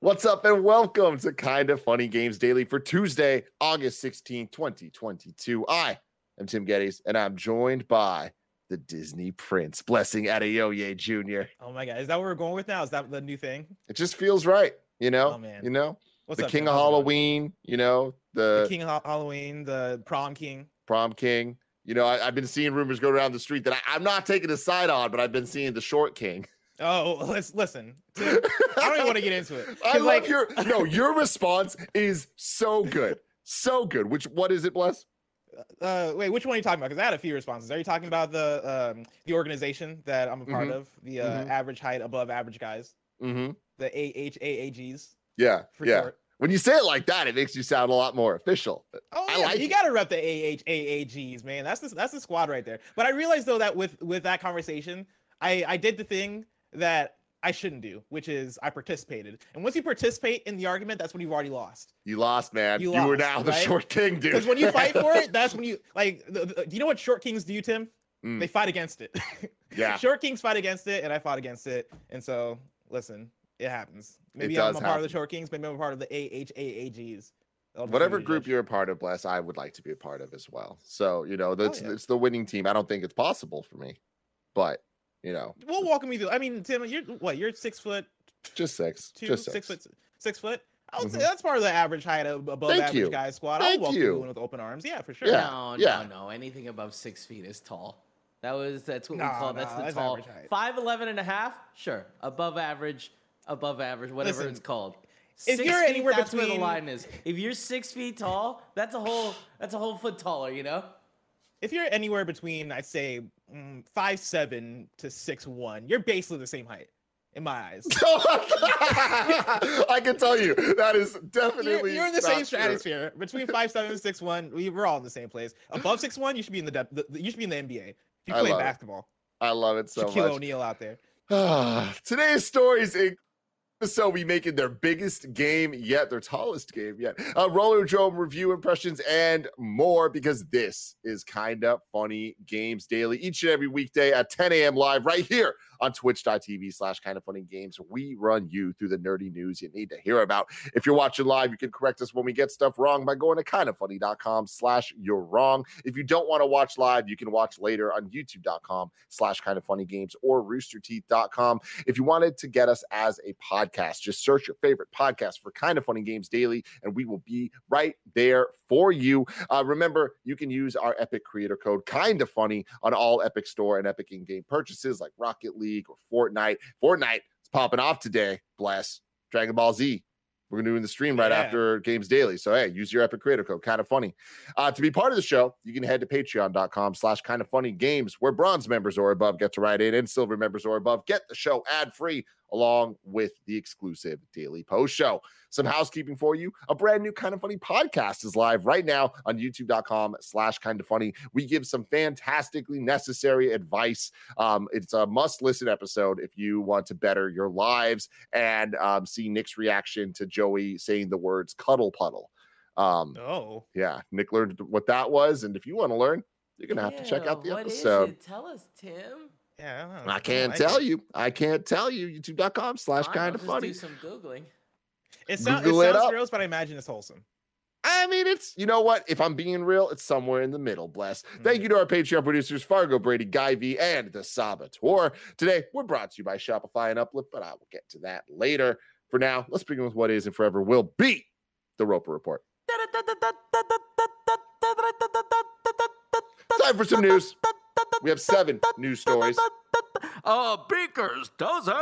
What's up, and welcome to Kind of Funny Games Daily for Tuesday, August 16, 2022. I am Tim Gettys, and I'm joined by the Disney Prince, Blessing Adeoye Jr. Oh my god, is that what we're going with now? Is that the new thing? It just feels right, you know? Oh, man. You know? What's the up, King man? of How's it going? Halloween, you know, the, the King of Ha- Halloween, the prom king. prom king. You know, I, have been seeing rumors go around the street that I, I'm not taking a side on, but I've been seeing the short king. Oh, let's listen. I don't even want to get into it. I love like, your no, your response is so good. So good. Which what is it, Bless? uh, wait, which one are you talking about? Because I had a few responses. Are you talking about the um, the organization that I'm a part Mhm. of, the uh, Mhm. average height above average guys, Mm-hmm. the AHAAGs Yeah. yeah. short? When you say it like that, it makes you sound a lot more official. Oh, yeah, like you it. gotta rep the AHAAGs, man. That's the that's the squad right there. But I realized though that with with that conversation, I I did the thing that I shouldn't do, which is I participated. And once you participate in the argument, that's when you've already lost. You lost, man. You, You were now the right? short king, dude. Because when you fight for it, that's when you like. The, the- do you know what short kings do, Tim? Mm. They fight against it. Yeah. short kings fight against it, and I fought against it. And so, listen, it happens. Maybe I'm does a part of the short kings. Maybe I'm a part of the AHAAGs. That'll be for Whatever group you're a part of, Bless, I would like to be a part of as well. So, you know, that's Oh, yeah. it's the winning team. I don't think it's possible for me. But, you know, We'll walk me through. I mean, Tim, you're what? You're six foot just six. two, just six. six. foot, six foot. I would Mhm. say that's part of the average height of above Thank average you. guy squad. Thank I'll walk you. you in with open arms. Yeah, for sure. Yeah, No, yeah. no, no. Anything above six feet is tall. That was that's what Nah, we call that's the that's tall. Five eleven and a half, sure. Above average, above average, whatever Listen, it's called. if you're feet, anywhere that's where the line is. If you're six feet tall, that's a whole that's a whole foot taller, you know? If you're anywhere between, I'd say, mm, five seven to six one, you're basically the same height in my eyes. I can tell you that is You're, definitely you're in the same true. stratosphere between five seven and six one. We we're all in the same place. Above six one, you should be in the, depth, the you should be in the NBA. If you I play it. basketball, I love it so Shaquille much. O'Neal out there. Today's stories so we making their biggest game yet, their tallest game yet. Uh, Rollerdrome review impressions and more because this is kind of funny games daily each and every weekday at 10 a.m. live right here on twitch.tv slash kind of funny games. We run you through the nerdy news you need to hear about. If you're watching live, you can correct us when we get stuff wrong by going to kindoffunny.com slash you're wrong. If you don't want to watch live, you can watch later on youtube.com slash kind of funny games or roosterteeth.com. If you wanted to get us as a podcast, just search your favorite podcast for kind of funny games daily, and we will be right there for you. Uh, remember, you can use our Epic creator code kind of funny on all Epic Store and Epic in game purchases like Rocket League or Fortnite. Fortnite is popping off today. Bless Dragon Ball Z. We're going to do in the stream right Yeah. after Games Daily. So, hey, use your Epic creator code. Kind of funny. Uh, to be part of the show, you can head to patreon.com slash kind of funny games, where bronze members or above get to write in, and silver members or above get the show ad free along with the exclusive daily post show. Some housekeeping for you. A brand new kind of funny podcast is live right now on youtube.com slash kind of funny. We give some fantastically necessary advice. Um, it's a must listen episode if you want to better your lives and um, see Nick's reaction to Joey saying the words cuddle puddle. Um, Oh, yeah, Nick learned what that was. And if you want to learn, you're going to have to check out the Ew, what is episode. it? Tell us, Tim. Yeah. don't. I can't like tell it. you. I can't tell you. YouTube.com slash Fine, kind of just funny. Do some googling. It, sound, it Google it sounds up. gross, but I imagine it's wholesome. I mean, it's you know what? If I'm being real, it's somewhere in the middle. Bless. Thank Mhm. you to our Patreon producers, Fargo, Brady, Guy V, and the Saboteur. Today, we're brought to you by Shopify and Uplift, but I will get to that later. For now, let's begin with what is and forever will be the Roper Report. Time for some news. We have seven news stories. A baker's dozen.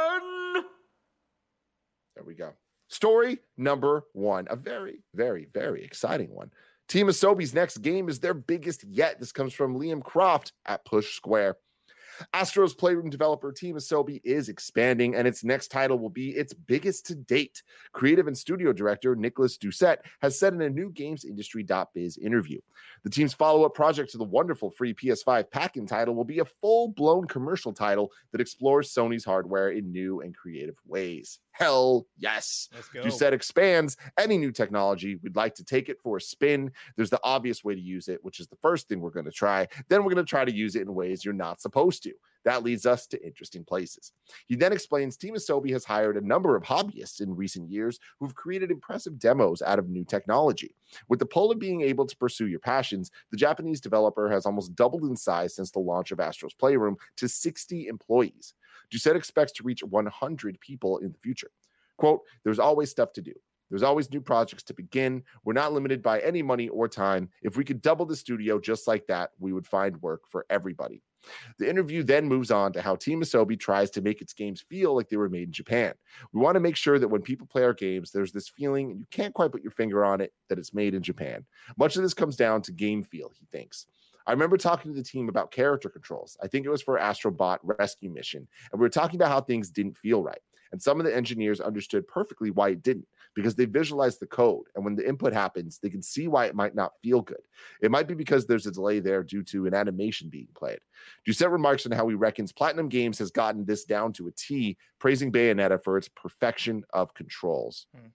There we go. Story number one, a very, very, very exciting one. Team Asobi's next game is their biggest yet. This comes from Liam Croft at Push Square. Astro's Playroom developer Team Asobi is expanding, and its next title will be its biggest to date. Creative and studio director Nicholas Doucet has said in a new GamesIndustry.biz interview. The team's follow up project to the wonderful free PS5 pack in title will be a full blown commercial title that explores Sony's hardware in new and creative ways. Hell yes. Doucet expands any new technology. We'd like to take it for a spin. There's the obvious way to use it, which is the first thing we're going to try. Then we're going to try to use it in ways you're not supposed to. That leads us to interesting places. He then explains Team Asobi has hired a number of hobbyists in recent years who've created impressive demos out of new technology. With the pull of being able to pursue your passions, the Japanese developer has almost doubled in size since the launch of Astro's Playroom to 60 employees. Doucet expects to reach 100 people in the future. Quote, there's always stuff to do. There's always new projects to begin. We're not limited by any money or time. If we could double the studio just like that, we would find work for everybody. The interview then moves on to how Team Asobi tries to make its games feel like they were made in Japan. We want to make sure that when people play our games, there's this feeling, and you can't quite put your finger on it, that it's made in Japan. Much of this comes down to game feel, he thinks. I remember talking to the team about character controls. I think it was for Astrobot Rescue Mission, and we were talking about how things didn't feel right. And some of the engineers understood perfectly why it didn't because they visualized the code. And when the input happens, they can see why it might not feel good. It might be because there's a delay there due to an animation being played. Doucet remarks on how he reckons Platinum Games has gotten this down to a T, praising Bayonetta for its perfection of controls. Hmm.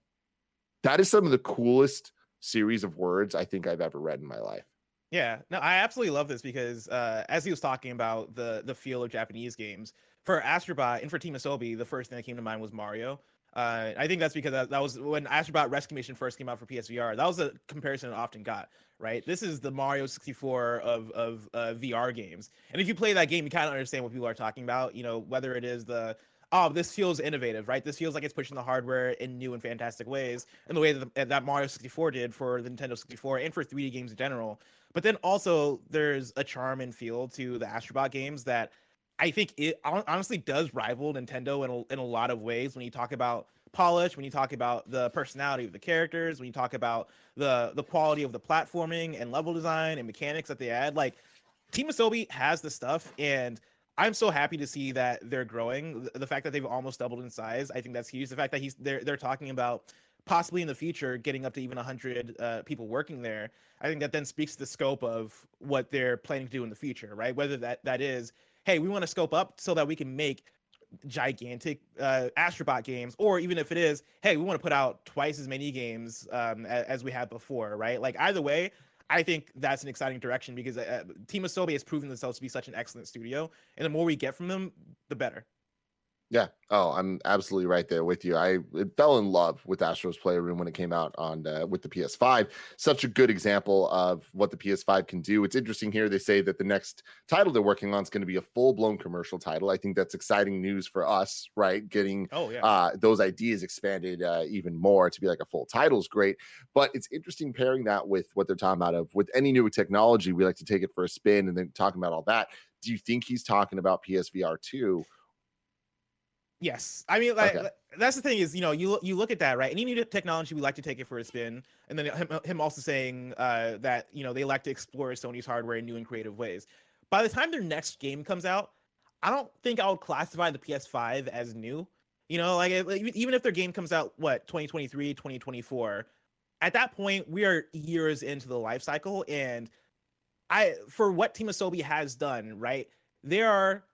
That is some of the coolest series of words I think I've ever read in my life. Yeah, no, I absolutely love this because uh, as he was talking about the the feel of Japanese games for Astrobot and for Team Asobi, the first thing that came to mind was Mario. Uh, I think that's because that, that was when Astrobot Rescue Mission first came out for PSVR. That was a comparison I often got. Right, this is the Mario 64 of of uh, VR games, and if you play that game, you kind of understand what people are talking about. You know, whether it is the oh, this feels innovative, right? This feels like it's pushing the hardware in new and fantastic ways, in the way that, the, that Mario 64 did for the Nintendo 64 and for 3D games in general. But then also there's a charm and feel to the Astrobot games that I think it honestly does rival Nintendo in a, in a lot of ways when you talk about polish, when you talk about the personality of the characters, when you talk about the the quality of the platforming and level design and mechanics that they add. Like Team Asobi has the stuff and I'm so happy to see that they're growing. The fact that they've almost doubled in size, I think that's huge. The fact that he's they're they're talking about possibly in the future getting up to even 100 uh, people working there i think that then speaks to the scope of what they're planning to do in the future right whether that that is hey we want to scope up so that we can make gigantic uh, astrobot games or even if it is hey we want to put out twice as many games um, as, as we had before right like either way I think that's an exciting direction because uh, Team Asobi has proven themselves to be such an excellent studio, and the more we get from them, the better. Yeah. Oh, I'm absolutely right there with you. I fell in love with Astro's Playroom when it came out on uh, with the PS5. Such a good example of what the PS5 can do. It's interesting here. They say that the next title they're working on is going to be a full blown commercial title. I think that's exciting news for us, right? Getting oh yeah uh, those ideas expanded uh, even more to be like a full title is great. But it's interesting pairing that with what they're talking about of with any new technology. We like to take it for a spin and then talking about all that. Do you think he's talking about PSVR two? Yes, I mean, like Okay. that's the thing is, you know, you look- you look at that, right? and Any new technology, we like to take it for a spin, and then him, him also saying uh, that you know they like to explore Sony's hardware in new and creative ways. By the time their next game comes out, I don't think I would classify the PS5 as new. You know, like even even if their game comes out what 2023, 2024, at that point we are years into the life cycle, and I for what Team Asobi has done, right? They are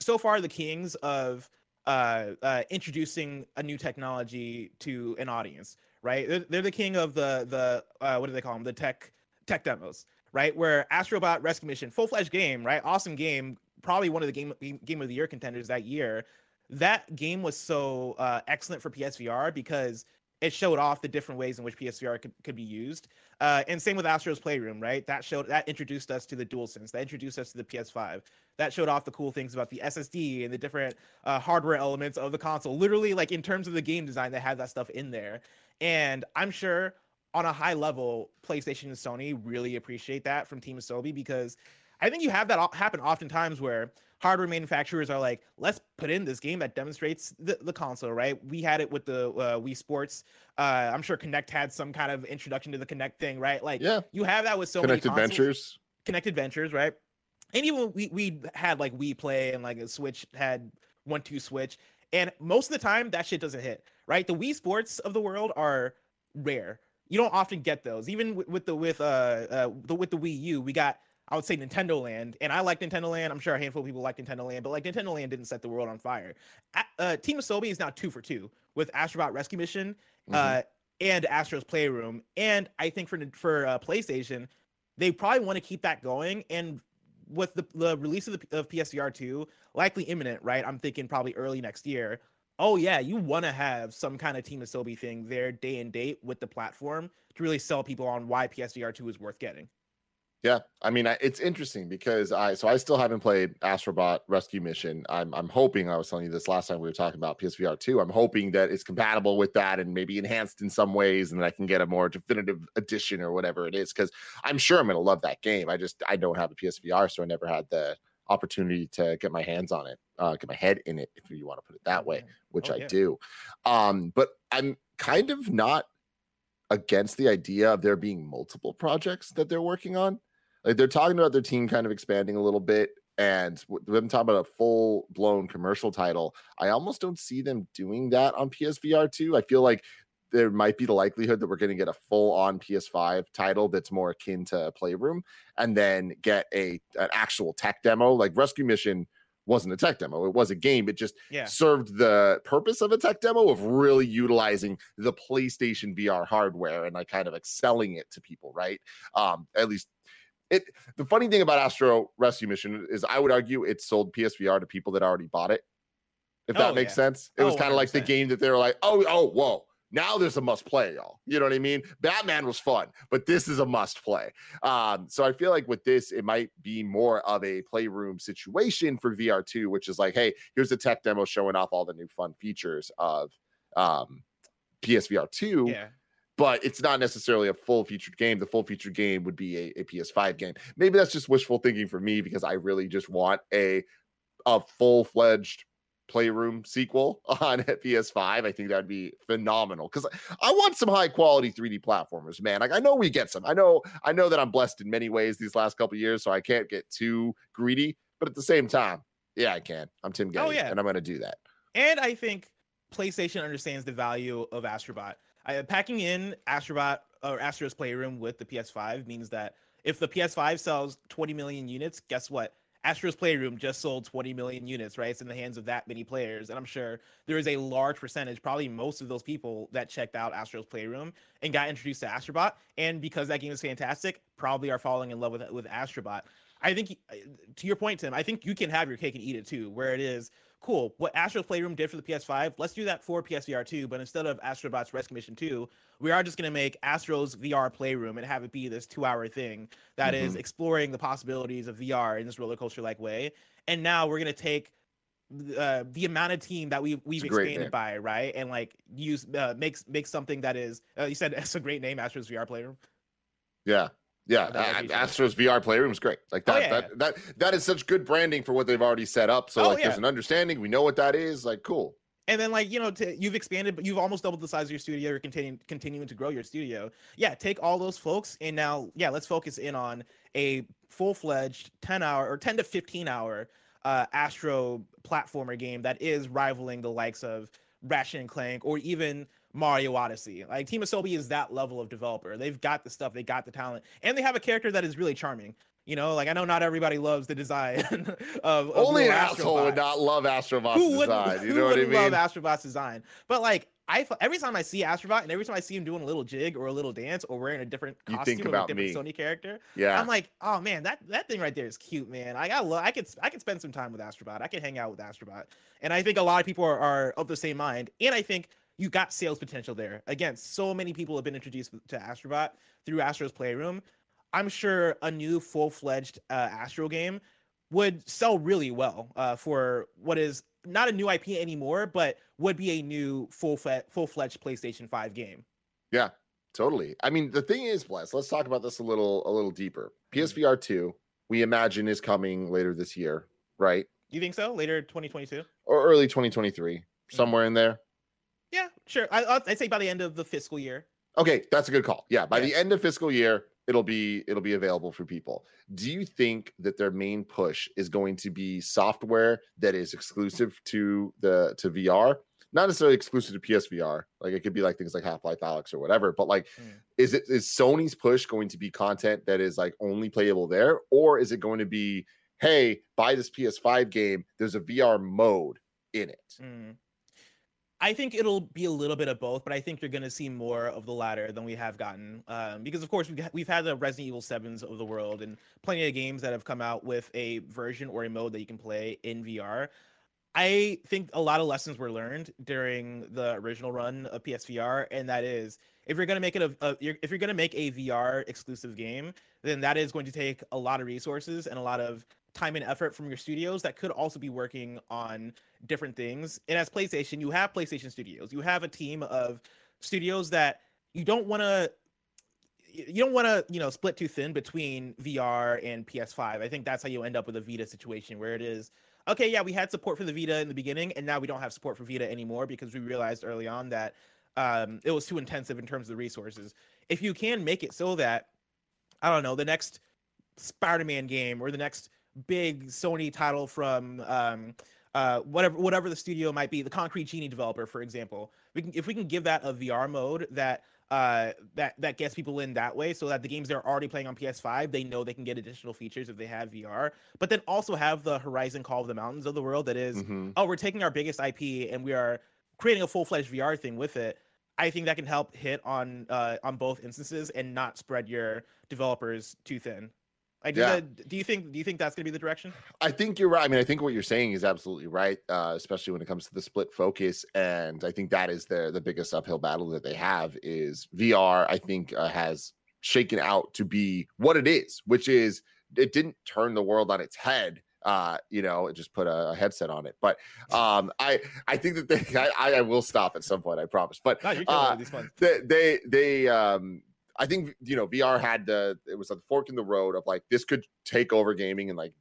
so far the kings of uh, uh, introducing a new technology to an audience, right? They're, they're the king of the the uh, what do they call them? The tech tech demos, right? Where Astrobot Rescue Mission, full fledged game, right? Awesome game, probably one of the game game of the year contenders that year. That game was so uh, excellent for PSVR because it showed off the different ways in which PSVR could, could be used. Uh, and same with Astro's Playroom, right? That showed that introduced us to the DualSense, that introduced us to the PS5, that showed off the cool things about the SSD and the different uh, hardware elements of the console. Literally, like in terms of the game design, they had that stuff in there. And I'm sure on a high level, PlayStation and Sony really appreciate that from Team Asobi because I think you have that happen oftentimes where hardware manufacturers are like, let's put in this game that demonstrates the, the console, right? We had it with the uh, Wii Sports. Uh, I'm sure Kinect had some kind of introduction to the Kinect thing, right? Like, Yeah. you have that with so Connected many consoles. Ventures. Kinect Adventures, right? And even we we had like Wii Play and like a Switch had one two Switch, and most of the time that shit doesn't hit, right? The Wii Sports of the world are rare. You don't often get those. Even with, with the with uh, uh the with the Wii U, we got I would say Nintendo Land, and I like Nintendo Land. I'm sure a handful of people like Nintendo Land, but like Nintendo Land didn't set the world on fire. Uh, Team Asobi is now two for two with Astrobot Rescue Mission Mhm. uh, and Astro's Playroom, and I think for for uh, PlayStation, they probably want to keep that going. And with the, the release of the of PSVR two likely imminent, right? I'm thinking probably early next year. Oh yeah, you want to have some kind of Team Asobi thing there, day and date with the platform to really sell people on why PSVR two is worth getting. Yeah, I mean, I, it's interesting because I so I still haven't played Astrobot Rescue Mission. I'm I'm hoping I was telling you this last time we were talking about PSVR two. I'm hoping that it's compatible with that and maybe enhanced in some ways, and that I can get a more definitive edition or whatever it is. Because I'm sure I'm gonna love that game. I just I don't have a PSVR, so I never had the opportunity to get my hands on it, uh, get my head in it, if you want to put it that way which Oh, I do. Um, but I'm kind of not against the idea of there being multiple projects that they're working on. Like they're talking about their team kind of expanding a little bit, and them talking about a full blown commercial title. I almost don't see them doing that on PSVR 2. I feel like there might be the likelihood that we're going to get a full on PS5 title that's more akin to Playroom, and then get a an actual tech demo. Like Rescue Mission wasn't a tech demo; it was a game. It just Yeah. served the purpose of a tech demo of really utilizing the PlayStation VR hardware and like kind of like selling it to people, right? Um, at least it the funny thing about Astro Rescue Mission is I would argue it sold PSVR to people that already bought it. If that Oh, makes yeah. sense. It was Oh, kind of like the game that they were like, oh, oh, whoa. Now there's a must play, y'all. You know what I mean? Batman was fun, but this is a must play. Um, so I feel like with this, it might be more of a playroom situation for VR2, which is like, hey, here's a tech demo showing off all the new fun features of um, PSVR 2 Yeah. But it's not necessarily a full featured game. The full featured game would be a, a PS5 game. Maybe that's just wishful thinking for me because I really just want a a full fledged playroom sequel on PS5. I think that'd be phenomenal because I want some high quality 3D platformers, man. Like I know we get some. I know I know that I'm blessed in many ways these last couple years, so I can't get too greedy. But at the same time, yeah, I can. I'm Tim Getty, Oh, yeah. and I'm gonna do that. And I think PlayStation understands the value of Astrobot. I, packing in Astrobot or Astro's Playroom with the PS5 means that if the PS5 sells 20 million units, guess what? Astro's Playroom just sold 20 million units, right? It's in the hands of that many players. And I'm sure there is a large percentage, probably most of those people that checked out Astro's Playroom and got introduced to Astrobot. And because that game is fantastic, probably are falling in love with with Astrobot. I think, uh, to your point, Tim, I think you can have your cake and eat it too, where it is cool. What Astro's Playroom did for the PS5, let's do that for PSVR 2. But instead of Astrobot's Rescue Mission 2, we are just going to make Astro's VR Playroom and have it be this two hour thing that is Mhm. exploring the possibilities of VR in this roller coaster like way. And now we're going to take uh, the amount of team that we we've expanded name. by, right? And like use uh, makes make something that is uh, you said it's a great name, Astro's VR Playroom. Yeah. Yeah, A- Astro's VR Playroom is great. Like Oh, that, yeah. that, that, that is such good branding for what they've already set up. So Oh, like, there's an understanding. We know what that is. Like, cool. and then like you know to, you've expanded but you've almost doubled the size of your studio you're continuing continuing to grow your studio yeah take all those folks and now yeah let's focus in on a full-fledged 10 hour or 10 to 15 hour uh astro platformer game that is rivaling the likes of ratchet and clank or even mario odyssey like team asobi is that level of developer they've got the stuff they got the talent and they have a character that is really charming you know like i know not everybody loves the design of, of Only an little asshole would not love Astrobot's who design. You who know what I mean? love Astrobot's design? But like, I every time I see Astrobot and every time I see him doing a little jig or a little dance or wearing a different You costume of a different me. Sony character, yeah. I'm like, oh man, that that thing right there is cute, man. I got, lo- I could, I could spend some time with Astrobot. I could hang out with Astrobot, and I think a lot of people are, are of the same mind. And I think you got sales potential there. Again, so many people have been introduced to Astrobot through Astro's Playroom. I'm sure a new full-fledged uh, Astro game would sell really well uh, for what is not a new IP anymore, but would be a new full full-fledged PlayStation 5 game. Yeah, totally. I mean, the thing is, Bless, let's talk about this a little a little deeper. Mhm. PSVR 2, we imagine is coming later this year, right? You think so? Later 2022? or early 2023, somewhere in there. Yeah, sure. I, I'll- I'd say by the end of the fiscal year. Okay, that's a good call. Yeah, by Yeah. the end of fiscal year, it'll be it'll be available for people. Do you think that their main push is going to be software that is exclusive to the to VR? Not necessarily exclusive to PSVR. Like it could be like things like Half-Life Alyx or whatever, but like Mm. is it is Sony's push going to be content that is like only playable there or is it going to be hey, buy this PS5 game, there's a VR mode in it. Mm. I think it'll be a little bit of both, but I think you're going to see more of the latter than we have gotten. Um, because, of course, we've, we've had the Resident Evil 7s of the world and plenty of games that have come out with a version or a mode that you can play in VR. I think a lot of lessons were learned during the original run of PSVR, and that is if you're to make it a, a if you're going to make a VR exclusive game, then that is going to take a lot of resources and a lot of time and effort from your studios that could also be working on different things. And as PlayStation, you have PlayStation Studios. You have a team of studios that you don't want to you don't want to, you know, split too thin between VR and PS5. I think that's how you end up with a Vita situation where it is okay, yeah, we had support for the Vita in the beginning and now we don't have support for Vita anymore because we realized early on that um, it was too intensive in terms of the resources. If you can make it so that I don't know, the next Spider-Man game or the next big Sony title from um, uh, whatever whatever the studio might be, the Concrete Genie developer, for example. We can if we can give that a VR mode that uh that that gets people in that way so that the games they're already playing on PS5 they know they can get additional features if they have VR but then also have the Horizon Call of the Mountains of the world that is Mhm. oh we're taking our biggest IP and we are creating a full-fledged VR thing with it I think that can help hit on uh on both instances and not spread your developers too thin I do Yeah. that, do you think do you think that's going to be the direction I think you're right. I mean, I think what you're saying is absolutely right, uh, especially when it comes to the split focus. And I think that is the the biggest uphill battle that they have is VR. I think uh, has shaken out to be what it is, which is it didn't turn the world on its head. Uh, you know, it just put a, a headset on it. But um, I I think that they I, I will stop at some point. I promise. But no Uh, with these ones they they they um I think you know VR had the it was a fork in the road of like this could take over gaming and like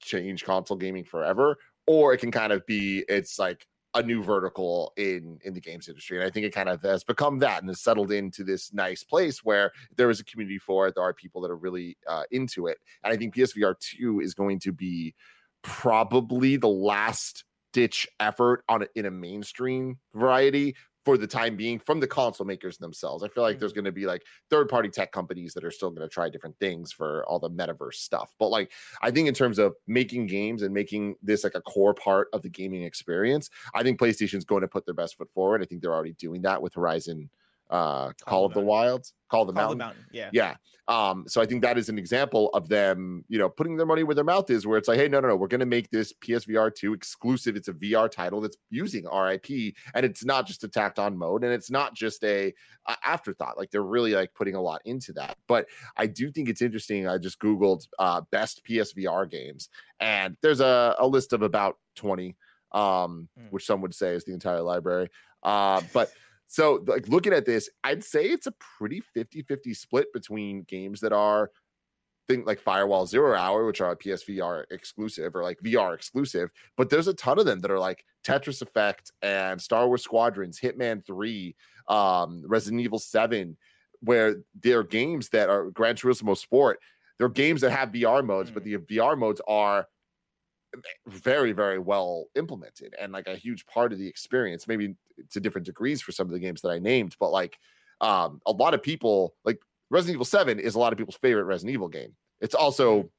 change console gaming forever, or it can kind of be it's like a new vertical in in the games industry. And I think it kind of has become that and has settled into this nice place where there is a community for it. There are people that are really uh, into it. And I think PSVR 2 is going to be probably the last ditch effort on in a mainstream variety for the time being from the console makers themselves. I feel like there's mm-hmm. going to be like third party tech companies that are still going to try different things for all the metaverse stuff. But like I think in terms of making games and making this like a core part of the gaming experience, I think PlayStation's going to put their best foot forward. I think they're already doing that with Horizon uh Call, of the Mountain. Wilds, Call of the Call Mountain. the mountain yeah Yeah. Um, so I think that is an example of them, you know, putting their money where their mouth is, where it's like, hey, no, no, no, we're gonna make this PSVR 2 exclusive. It's a VR title that's using RIP, and it's not just a tacked on mode, and it's not just a, a afterthought. Like they're really like putting a lot into that. But I do think it's interesting. I just Googled uh best PSVR games, and there's a, a list of about 20, um, Hmm. which some would say is the entire library. Uh, but so, like looking at this, I'd say it's a pretty 50 50 split between games that are think like Firewall Zero Hour, which are PSVR exclusive or like VR exclusive, but there's a ton of them that are like Tetris Effect and Star Wars Squadrons, Hitman 3, um, Resident Evil 7, where they're games that are Gran Turismo Sport. They're games that have VR modes, but the VR modes are very very well implemented and like a huge part of the experience maybe to different degrees for some of the games that i named but like um a lot of people like resident evil 7 is a lot of people's favorite resident evil game. It's also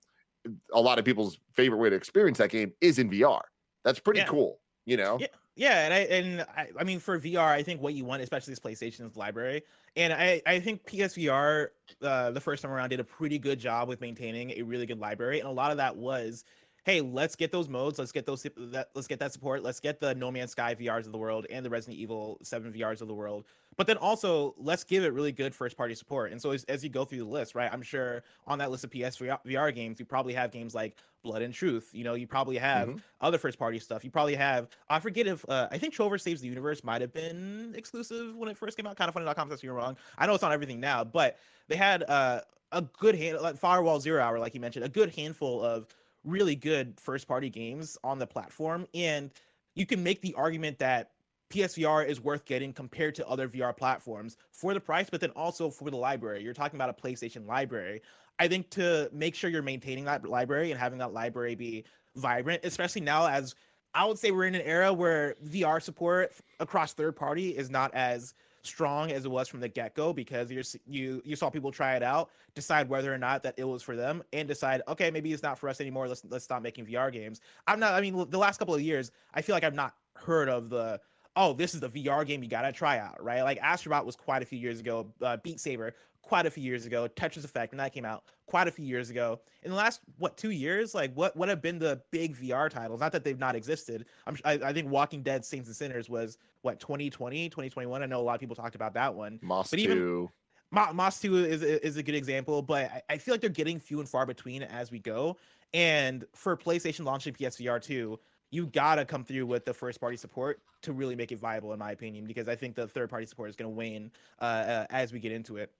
a lot of people's favorite way to experience that game is in vr that's pretty Yeah. cool you know? Yeah, yeah, and I and I, I mean for VR, I think what you want, especially this PlayStation's library, and I I think PSVR uh, the first time around did a pretty good job with maintaining a really good library, and a lot of that was, hey, let's get those modes, let's get those that let's get that support, let's get the No Man's Sky VRs of the world and the Resident Evil Seven VRs of the world, but then also let's give it really good first party support. And so as, as you go through the list, right, I'm sure on that list of PSVR VR games, you probably have games like Blood and Truth, you know, you probably have Mhm. other first party stuff. You probably have I forget if uh, I think Trover Saves the Universe might have been exclusive when it first came out. Kind of funny.com says you're wrong. I know it's on everything now, but they had uh, a good hand like Firewall Zero Hour, like you mentioned, a good handful of really good first party games on the platform. And you can make the argument that PSVR is worth getting compared to other VR platforms for the price, but then also for the library. You're talking about a PlayStation library. I think to make sure you're maintaining that library and having that library be vibrant, especially now as I would say we're in an era where VR support across third party is not as strong as it was from the get go because you you you saw people try it out, decide whether or not that it was for them, and decide okay maybe it's not for us anymore. Let's let's stop making VR games. I'm not. I mean, the last couple of years, I feel like I've not heard of the oh, this is the VR game you gotta try out, right? Like Astrobot was quite a few years ago, uh, Beat Saber quite a few years ago, Tetris Effect when that came out quite a few years ago. In the last what two years, like what what have been the big VR titles? Not that they've not existed. I'm I, I think Walking Dead Saints and Sinners was what 2020, 2021. I know a lot of people talked about that one. Moss but 2. even Moss 2 is is a good example, but I, I feel like they're getting few and far between as we go. And for PlayStation launching PSVR 2, you gotta come through with the first party support to really make it viable, in my opinion, because I think the third party support is gonna wane uh, uh, as we get into it.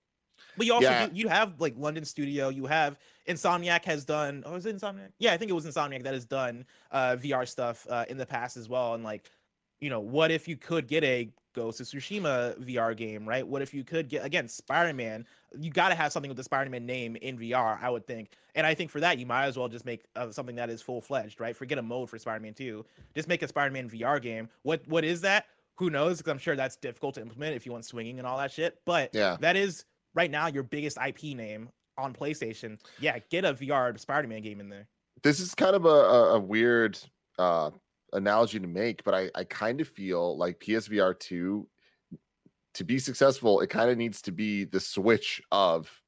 But you also Yeah. do, you have like London Studio, you have Insomniac has done. Oh, is it Insomniac? Yeah, I think it was Insomniac that has done uh, VR stuff uh, in the past as well. And like, you know, what if you could get a Ghost of Tsushima VR game, right? What if you could get again Spider Man? You got to have something with the Spider Man name in VR, I would think. And I think for that, you might as well just make uh, something that is full fledged, right? Forget a mode for Spider Man Two. Just make a Spider Man VR game. What what is that? Who knows? Because I'm sure that's difficult to implement if you want swinging and all that shit. But Yeah. that is right now your biggest IP name on PlayStation. Yeah, get a VR Spider Man game in there. this is kind of a, a, a weird uh analogy to make, but I, I kind of feel like PSVR 2 to be successful, it kind of needs to be the switch of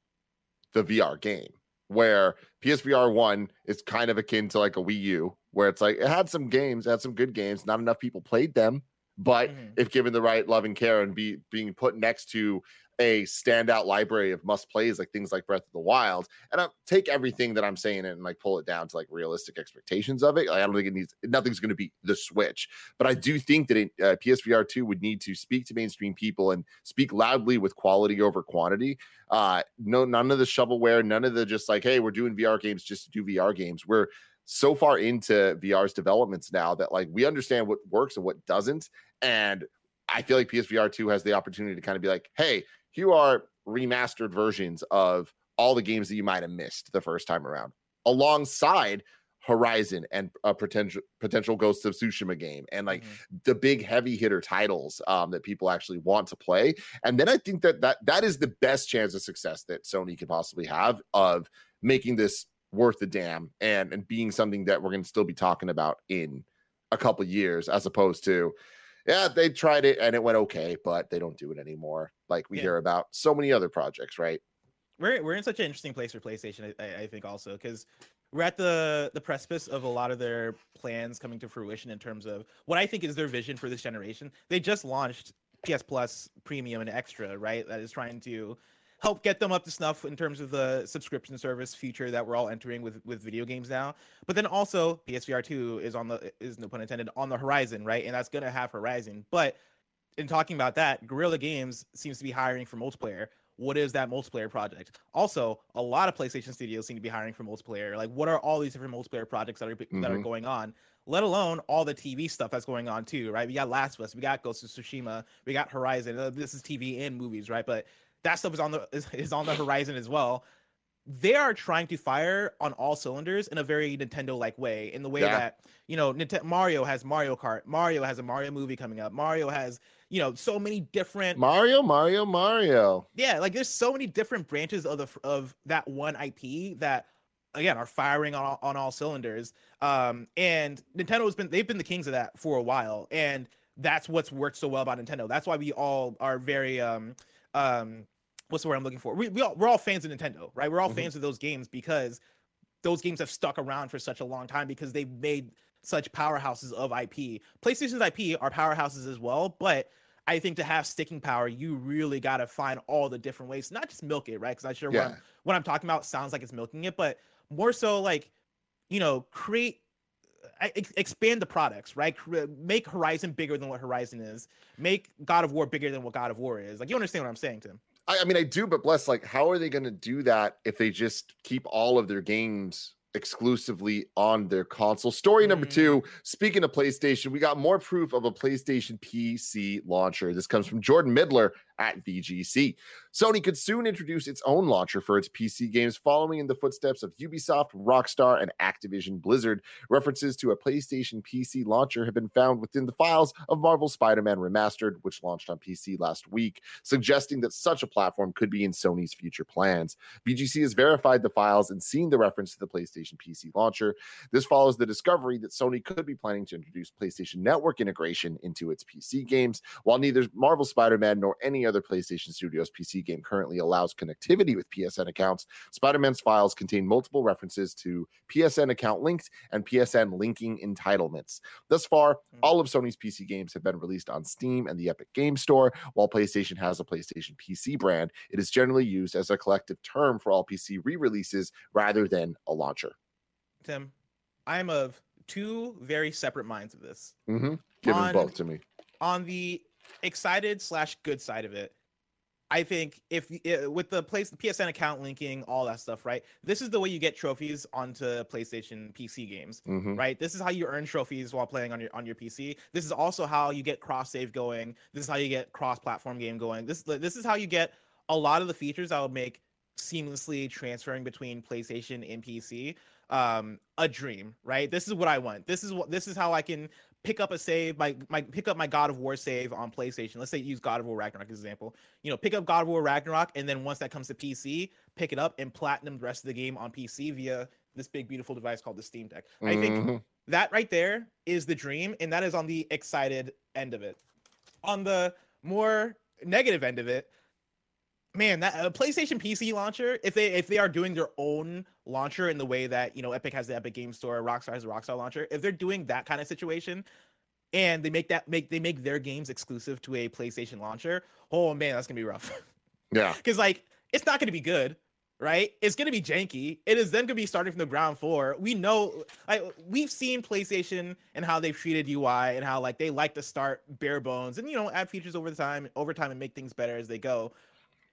the VR game where PSVR 1 is kind of akin to like a Wii U, where it's like it had some games, it had some good games, not enough people played them, but Mhm. if given the right love and care and be being put next to a standout library of must plays like things like Breath of the Wild, and I take everything that I'm saying and like pull it down to like realistic expectations of it. Like, I don't think it needs nothing's going to be the Switch, but I do think that it, uh, PSVR two would need to speak to mainstream people and speak loudly with quality over quantity. Uh, no, none of the shovelware, none of the just like, hey, we're doing VR games just to do VR games. We're so far into VR's developments now that like we understand what works and what doesn't, and I feel like PSVR 2 has the opportunity to kind of be like, hey, here are remastered versions of all the games that you might have missed the first time around, alongside Horizon and a potential potential Ghost of Tsushima game, and like Mhm. the big heavy hitter titles um, that people actually want to play. And then I think that that that is the best chance of success that Sony could possibly have of making this worth the damn and and being something that we're going to still be talking about in a couple years, as opposed to yeah, they tried it and it went okay, but they don't do it anymore. Like we Yeah. hear about so many other projects, right? we're we're in such an interesting place for PlayStation. I, I- think also because we're at the the precipice of a lot of their plans coming to fruition in terms of what I think is their vision for this generation. They just launched PS Plus Premium and Extra, right? That is trying to help get them up to snuff in terms of the subscription service future that we're all entering with with video games now. But then also PSVR 2 is on the is no pun intended on the horizon, right? And that's gonna have Horizon. But in talking about that, Guerrilla Games seems to be hiring for multiplayer. What is that multiplayer project? Also, a lot of PlayStation studios seem to be hiring for multiplayer. Like, what are all these different multiplayer projects that are that are Mhm. going on? Let alone all the TV stuff that's going on too, right? We got Last of Us, we got Ghost of Tsushima, we got Horizon. Uh, this is TV and movies, right? But that stuff is on the is, is on the horizon as well. They are trying to fire on all cylinders in a very Nintendo like way, in the way Yeah. that you know, Nintendo Mario has Mario Kart, Mario has a Mario movie coming up, Mario has you know so many different Mario, Mario, Mario. yeah like there's so many different branches of the of that one ip that again are firing on all, on all cylinders um and nintendo's been they've been the kings of that for a while and that's what's worked so well about nintendo that's why we all are very um um what's the word i'm looking for we, we all, we're all fans of nintendo right we're all Mhm. fans of those games because those games have stuck around for such a long time because they've made such powerhouses of IP. PlayStation's IP are powerhouses as well, but I think to have sticking power, you really got to find all the different ways, not just milk it, right? Because I'm sure what, I'm, what I'm talking about sounds like it's milking it, but more so like, you know, create, ex- expand the products, right? Make Horizon bigger than what Horizon is. Make God of War bigger than what God of War is. Like, you understand what I'm saying, Tim? I, I mean, I do, but bless, like, how are they going to do that if they just keep all of their games exclusively on their console. Story number Mm. two speaking of PlayStation, we got more proof of a PlayStation PC launcher. This comes from Jordan Middler at VGC. Sony could soon introduce its own launcher for its PC games, following in the footsteps of Ubisoft, Rockstar, and Activision Blizzard. References to a PlayStation PC launcher have been found within the files of Marvel Spider Man Remastered, which launched on PC last week, suggesting that such a platform could be in Sony's future plans. VGC has verified the files and seen the reference to the PlayStation PC launcher. This follows the discovery that Sony could be planning to introduce PlayStation Network integration into its PC games. While neither Marvel Spider Man nor any other PlayStation Studios PC game currently allows connectivity with PSN accounts, Spider Man's files contain multiple references to PSN account links and PSN linking entitlements. Thus far, Hmm. all of Sony's PC games have been released on Steam and the Epic Game Store. While PlayStation has a PlayStation PC brand, it is generally used as a collective term for all PC re releases rather than a launcher. Tim, I'm of two very separate minds of this. Mm-hmm. Give them both to me. on the excited slash good side of it, I think if uh, with the place the PSN account linking, all that stuff, right? This is the way you get trophies onto PlayStation PC games, Mm-hmm. right? This is how you earn trophies while playing on your on your PC. This is also how you get cross save going. This is how you get cross platform game going. This this is how you get a lot of the features that would make seamlessly transferring between PlayStation and PC um a dream right this is what i want this is what this is how i can pick up a save my my pick up my god of war save on playstation. Let's say use god of war ragnarok as an example. You know pick up god of war ragnarok and then once that comes to pc pick it up and platinum the rest of the game on pc via this big beautiful device called the steam deck. I think Mhm. that right there is the dream and that is on the excited end of it. On the more negative end of it man that uh, playstation pc launcher if they if they are doing their own launcher in the way that you know epic has the epic game store rockstar has the rockstar launcher. If they're doing that kind of situation and they make that make they make their games exclusive to a playstation launcher oh man that's gonna be rough. Yeah. because like it's not to be good right? It's to be janky. It is then to be starting from the ground floor. We know like we've seen playstation and how they've treated ui and how like they like to start bare bones and you know add features over the time over time and make things better as they go.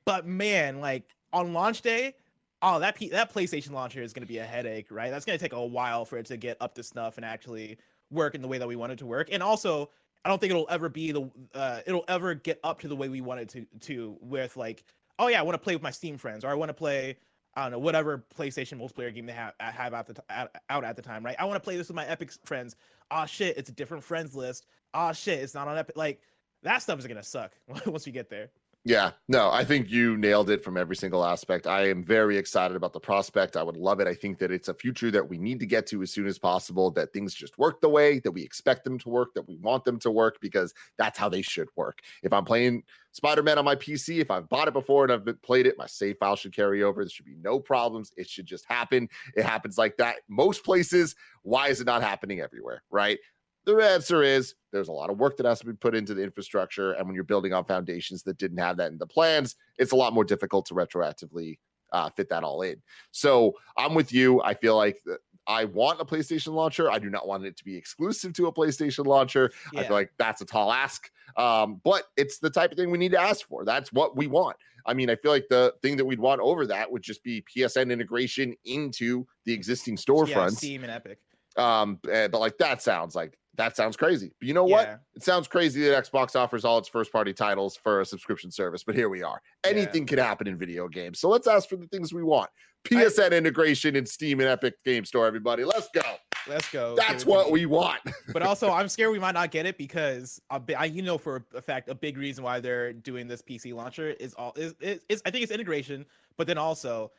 But man like on launch day oh that P- that playstation launcher is going to be a headache right? That's going to take a while for it to get up to snuff and actually work in the way that we want it to work. And also I don't think it'll ever be the uh, it'll ever get up to the way we want it to to with like oh yeah I want to play with my Steam friends or I want to play I don't know whatever PlayStation multiplayer game they have have out, the t- out, at the time right? I want to play this with my Epic friends. Ah shit it's a different friends list. Ah shit it's not on Epic like that stuff is gonna suck once we get there Yeah, no, I think you nailed it from every single aspect. I am very excited about the prospect. I would love it. I think that it's a future that we need to get to as soon as possible, that things just work the way that we expect them to work, that we want them to work, because that's how they should work. If I'm playing Spider Man on my PC, if I've bought it before and I've played it, my save file should carry over. There should be no problems. It should just happen. It happens like that most places. Why is it not happening everywhere? Right. The answer is there's a lot of work that has to be put into the infrastructure. And when you're building on foundations that didn't have that in the plans, it's a lot more difficult to retroactively uh, fit that all in. So I'm with you. I feel like th- I want a PlayStation launcher. I do not want it to be exclusive to a PlayStation launcher. I feel like that's a tall ask. Um, but it's the type of thing we need to ask for. That's what we want. I mean, I feel like the thing that we'd want over that would just be PSN integration into the existing yeah storefronts. Steam and Epic Um, eh, but like that sounds like that sounds crazy. But you know what? Yeah. It sounds crazy that Xbox offers all its first party titles for a subscription service, but here we are. Yeah. Anything can happen in video games. So let's ask for the things we want. I- PSN integration in Steam and Epic Game Store, everybody. Let's go. let's go That's what we want. but also I'm scared we might not get it because I, you know for a fact a big reason why they're doing this PC launcher is all is, is, is I think it's integration, but then also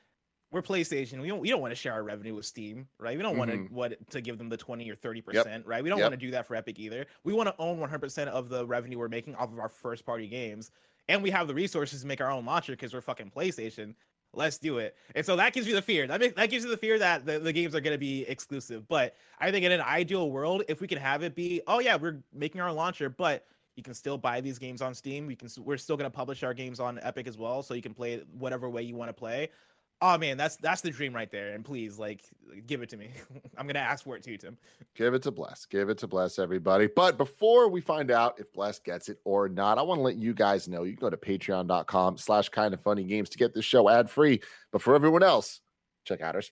we're PlayStation. We don't we don't want to share our revenue with Steam, right? We don't want Mhm. to what to give them the 20 or 30 percent, right? We don't Yep. want to do that for Epic either. We want to own 100 percent of the revenue we're making off of our first party games, and we have the resources to make our own launcher because we're fucking PlayStation. Let's do it. And so that gives you the fear. That makes, that gives you the fear that the, the games are going to be exclusive. But I think in an ideal world, if we can have it be, oh yeah, we're making our launcher, but you can still buy these games on Steam. We can we're still going to publish our games on Epic as well, so you can play it whatever way you want to play. Oh man, that's that's the dream right there. And please, like, give it to me. I'm gonna ask for it too, Tim. Give it to Bless. Give it to Bless, everybody. But before we find out if Bless gets it or not, I want to let you guys know you can go to patreon.com slash kind of funny games to get this show ad free. But for everyone else, check out our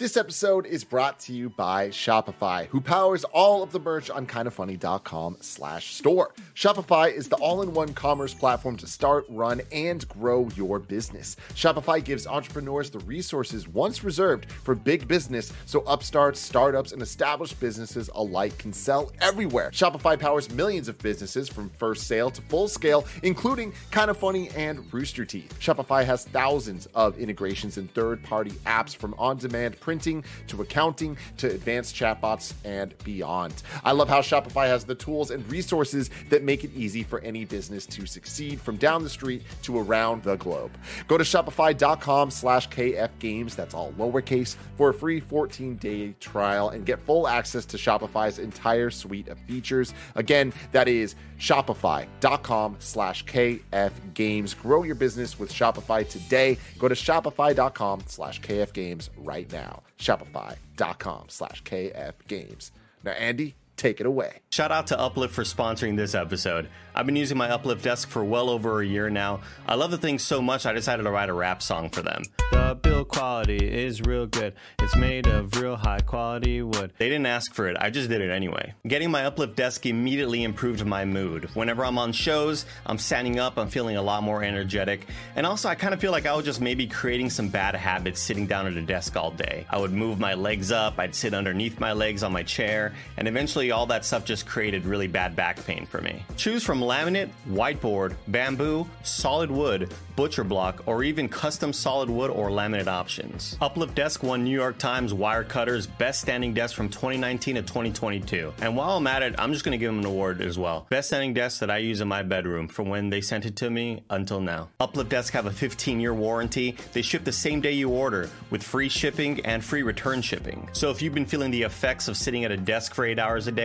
This episode is brought to you by Shopify, who powers all of the merch on kindafunny.com slash store. Shopify is the all-in-one commerce platform to start, run, and grow your business. Shopify gives entrepreneurs the resources once reserved for big business so upstarts, startups, and established businesses alike can sell everywhere. Shopify powers millions of businesses from first sale to full scale, including Kinda Funny and Rooster Teeth. Shopify has thousands of integrations and third-party apps from on-demand printing to accounting to advanced chatbots and beyond. I love how Shopify has the tools and resources that make it easy for any business to succeed from down the street to around the globe. Go to shopify.com slash kfgames, that's all lowercase, for a free 14-day trial and get full access to Shopify's entire suite of features. Again, that is shopify.com slash kfgames. Grow your business with Shopify today. Go to shopify.com slash kfgames right now. Shopify.com slash kfgames. Now, Andy, take it away. Shout out to Uplift for sponsoring this episode. I've been using my Uplift desk for well over a year now. I love the thing so much I decided to write a rap song for them. The build quality is real good. It's made of real high quality wood. They didn't ask for it, I just did it anyway. Getting my Uplift desk immediately improved my mood. Whenever I'm on shows, I'm standing up, I'm feeling a lot more energetic. And also, I kind of feel like I was just maybe creating some bad habits sitting down at a desk all day. I would move my legs up, I'd sit underneath my legs on my chair, and eventually all that stuff just created really bad back pain for me. Choose from laminate, whiteboard, bamboo, solid wood, butcher block, or even custom solid wood or laminate options. Uplift Desk won New York Times Wirecutter's Best Standing Desk from 2019 to 2022. And while I'm at it, I'm just going to give them an award as well. Best standing desk that I use in my bedroom from when they sent it to me until now. Uplift Desk have a 15 year warranty. They ship the same day you order with free shipping and free return shipping. So if you've been feeling the effects of sitting at a desk for eight hours a day,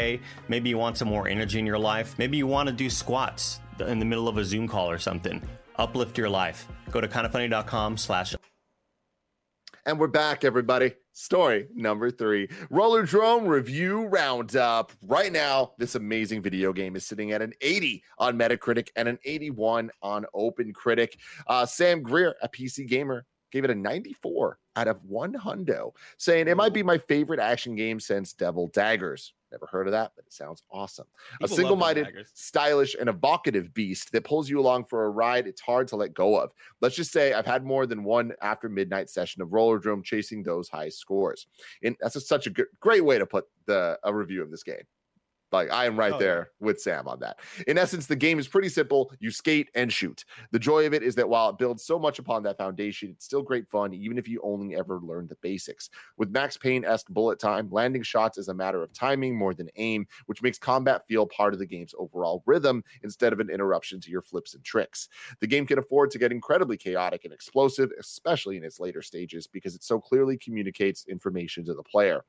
maybe you want some more energy in your life, maybe you want to do squats in the middle of a Zoom call or something. Uplift your life. Go to kindafunny.com slash And we're back, everybody. Story number three Rollerdrome Review Roundup. Right now, this amazing video game is sitting at an 80 on Metacritic and an 81 on OpenCritic. Uh, Sam Greer, a PC gamer, gave it a 94 out of 100, saying it might be my favorite action game since Devil Daggers. Never heard of that, but it sounds awesome. People a single minded, stylish, and evocative beast that pulls you along for a ride it's hard to let go of. Let's just say I've had more than one after midnight session of Rollerdrome chasing those high scores. And that's a, such a good, great way to put the a review of this game. Like I am right Oh, yeah. there with Sam on that. In essence, the game is pretty simple. You skate and shoot. The joy of it is that while it builds so much upon that foundation, it's still great fun, even if you only ever learn the basics. With Max Payne-esque bullet time, landing shots is a matter of timing more than aim, which makes combat feel part of the game's overall rhythm instead of an interruption to your flips and tricks. The game can afford to get incredibly chaotic and explosive, especially in its later stages, because it so clearly communicates information to the player.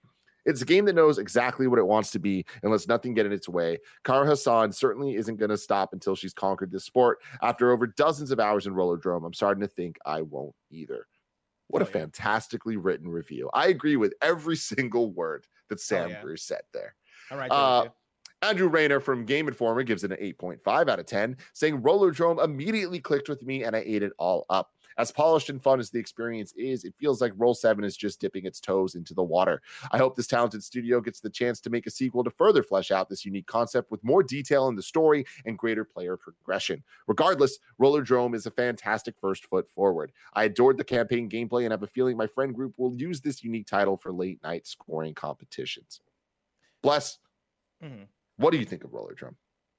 It's a game that knows exactly what it wants to be and lets nothing get in its way. Kara Hassan certainly isn't going to stop until she's conquered this sport. After over dozens of hours in Rollerdrome, I'm starting to think I won't either. What a Oh, yeah. fantastically written review. I agree with every single word that Sam yeah. Greer said there. I'm right Uh. Andrew Reiner from Game Informer gives it an 8.5 out of 10, saying Rollerdrome immediately clicked with me and I ate it all up. As polished and fun as the experience is, it feels like Roll 7 is just dipping its toes into the water. I hope this talented studio gets the chance to make a sequel to further flesh out this unique concept with more detail in the story and greater player progression. Regardless, Rollerdrome is a fantastic first foot forward. I adored the campaign gameplay and have a feeling my friend group will use this unique title for late night scoring competitions. Bless. Mhm. What do you think of Rollerdrome?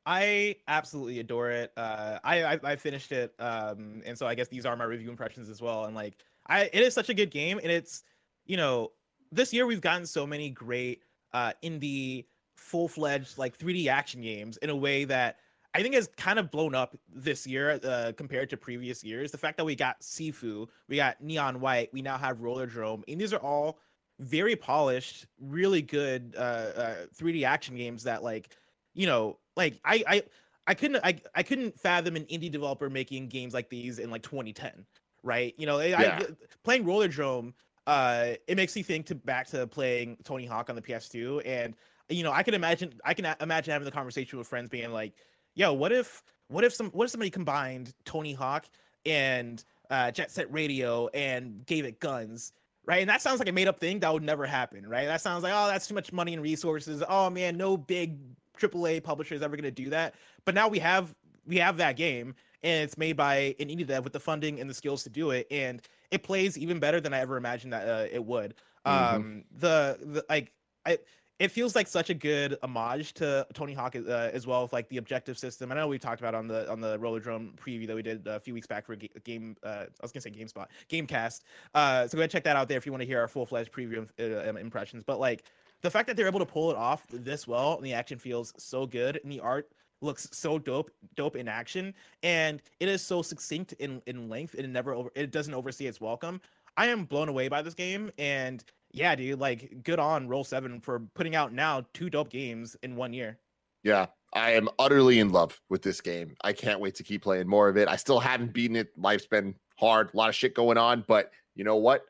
I absolutely adore it. Uh, I, I I finished it, um, and so I guess these are my review impressions as well. And like, I it is such a good game, and it's you know this year we've gotten so many great uh, indie full fledged like 3D action games in a way that I think has kind of blown up this year uh, compared to previous years. The fact that we got Sifu, we got Neon White, we now have Rollerdrome, and these are all very polished, really good uh, uh, 3D action games that like you know like I I I couldn't I I couldn't fathom an indie developer making games like these in like 2010, right? You know, I, Yeah. I, playing Rollerdrome, uh, it makes me think to back to playing Tony Hawk on the PS2, and you know, I can imagine I can imagine having the conversation with friends being like, "Yo, what if what if some what if somebody combined Tony Hawk and uh, Jet Set Radio and gave it guns?" right? And that sounds like a made up thing that would never happen, right? That sounds like, oh, that's too much money and resources. Oh man, no big AAA publisher is ever going to do that. But now we have we have that game, and it's made by an indie dev with the funding and the skills to do it, and it plays even better than I ever imagined that uh, it would. Mhm. Um, the the like I. It feels like such a good homage to Tony Hawk uh, as well, with like the objective system. I know we talked about on the on the Rollerdrome preview that we did a few weeks back for a ga- game. Uh, I was gonna say GameSpot, GameCast. Uh, so go ahead and check that out there if you want to hear our full fledged preview uh, impressions. But like the fact that they're able to pull it off this well, and the action feels so good, and the art looks so dope, dope in action, and it is so succinct in in length, it never over, it doesn't overstay its welcome. I am blown away by this game, and yeah, dude, like good on Roll Seven for putting out now two dope games in one year. Yeah, I am utterly in love with this game. I can't wait to keep playing more of it. I still haven't beaten it. Life's been hard, a lot of shit going on, but you know what?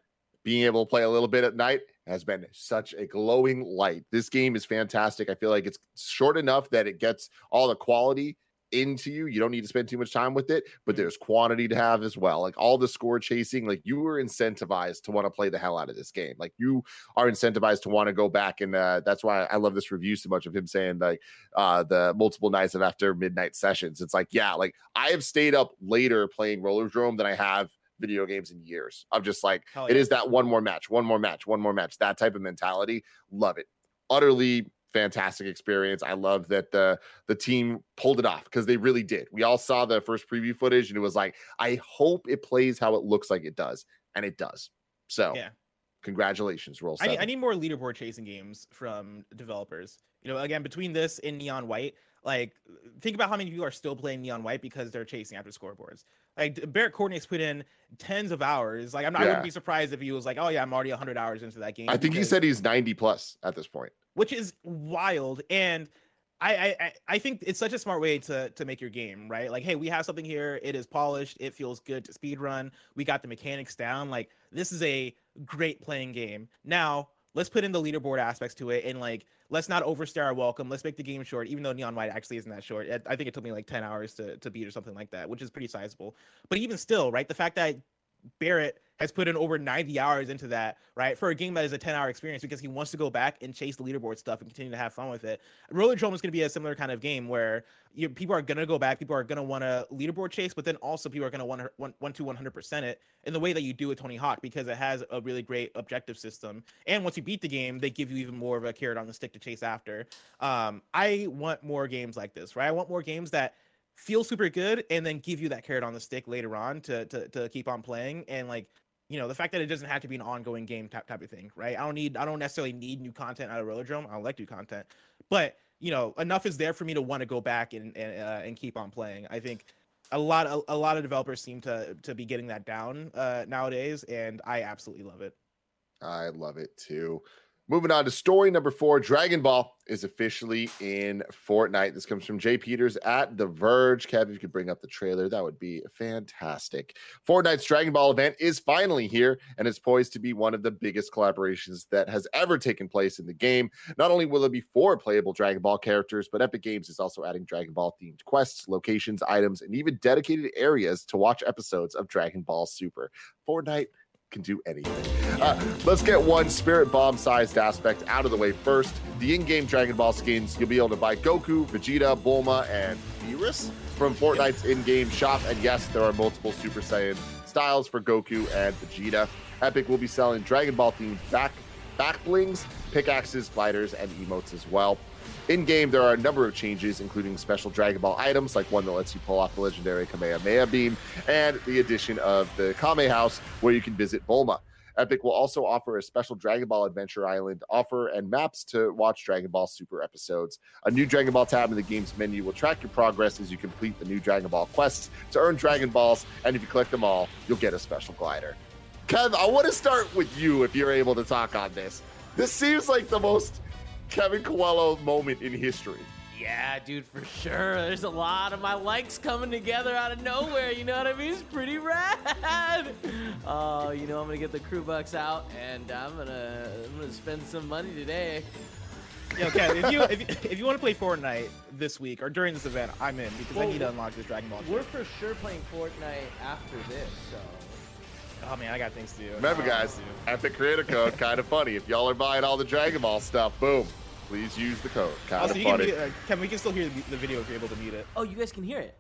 Being able to play a little bit at night has been such a glowing light. This game is fantastic. I feel like it's short enough that it gets all the quality into you. You don't need to spend too much time with it, but Mhm. there's quantity to have as well. Like all the score chasing, like you were incentivized to want to play the hell out of this game. Like you are incentivized to want to go back and uh, that's why I love this review so much of him saying like uh the multiple nights of after midnight sessions. It's like, yeah, like I have stayed up later playing Rollerdrome than I have video games in years. I'm just like, Hell it yeah. is that one more match, one more match, one more match, that type of mentality. Love it. Utterly fantastic experience. I love that the the team pulled it off because they really did. We all saw the first preview footage and it was like, I hope it plays how it looks like it does. And it does. So Yeah. congratulations, roll I I need more leaderboard chasing games from developers. You know, again, between this and Neon White, like think about how many people are still playing Neon White because they're chasing after scoreboards. Like Barrett Courtney's put in tens of hours. Like I'm not, I Yeah. wouldn't be surprised if he was like, oh yeah, I'm already 100 hours into that game. I think he said he's 90 plus at this point. which is wild and I, I I- I think it's such a smart way to to make your game right like hey we have something here it is polished it feels good to speed run we got the mechanics down like this is a great playing game now let's put in the leaderboard aspects to it and like let's not overstay our welcome. Let's make the game short even though neon white actually isn't that short. I think it took me like 10 hours to, to beat or something like that which is pretty sizable. But even still right the fact that barrett has put in over 90 hours into that, right? For a game that is a 10 hour experience because he wants to go back and chase the leaderboard stuff and continue to have fun with it. Roller Drome is going to be a similar kind of game where you, people are going to go back, people are going to want to leaderboard chase, but then also people are going to want to want, want to 100% it in the way that you do with Tony Hawk because it has a really great objective system. And once you beat the game, they give you even more of a carrot on the stick to chase after. Um, I want more games like this, right? I want more games that feel super good and then give you that carrot on the stick later on to to, to keep on playing and like you know the fact that it doesn't have to be an ongoing game type, type of thing right i don't need i don't necessarily need new content out of Rollerdrome. i don't like new content but you know enough is there for me to want to go back and and, uh, and keep on playing i think a lot of a lot of developers seem to to be getting that down uh nowadays and i absolutely love it I love it too. Moving on to story number four Dragon Ball is officially in Fortnite. This comes from Jay Peters at The Verge. Kev, if you could bring up the trailer, that would be fantastic. Fortnite's Dragon Ball event is finally here and it's poised to be one of the biggest collaborations that has ever taken place in the game. Not only will it be four playable Dragon Ball characters, but Epic Games is also adding Dragon Ball themed quests, locations, items, and even dedicated areas to watch episodes of Dragon Ball Super. Fortnite can do anything. Uh, let's get one spirit bomb sized aspect out of the way first. The in game Dragon Ball skins, you'll be able to buy Goku, Vegeta, Bulma, and Beerus from Fortnite's in game shop. And yes, there are multiple Super Saiyan styles for Goku and Vegeta. Epic will be selling Dragon Ball themed back, back blings, pickaxes, gliders, and emotes as well. In game, there are a number of changes, including special Dragon Ball items, like one that lets you pull off the legendary Kamehameha beam, and the addition of the Kame House, where you can visit Bulma. Epic will also offer a special Dragon Ball Adventure Island offer and maps to watch Dragon Ball Super episodes. A new Dragon Ball tab in the game's menu will track your progress as you complete the new Dragon Ball quests to earn Dragon Balls, and if you collect them all, you'll get a special glider. Kev, I want to start with you if you're able to talk on this. This seems like the most Kevin Coelho moment in history. Yeah, dude, for sure. There's a lot of my likes coming together out of nowhere. You know what I mean? It's pretty rad. Oh, you know I'm gonna get the crew bucks out, and I'm gonna I'm gonna spend some money today. Yeah, okay. if you if, you- if you want to play Fortnite this week or during this event, I'm in because I need to unlock this Dragon Ball. We're shit. for sure playing Fortnite after this, so Oh man, I got things to do. Remember, I got guys, to do. Epic Creator Code, kind of funny. If y'all are buying all the Dragon Ball stuff, boom, please use the code. Kind Also, of you can funny. uh, Kevin, we can still hear the, the video if you're able to mute it. Oh, you guys can hear it.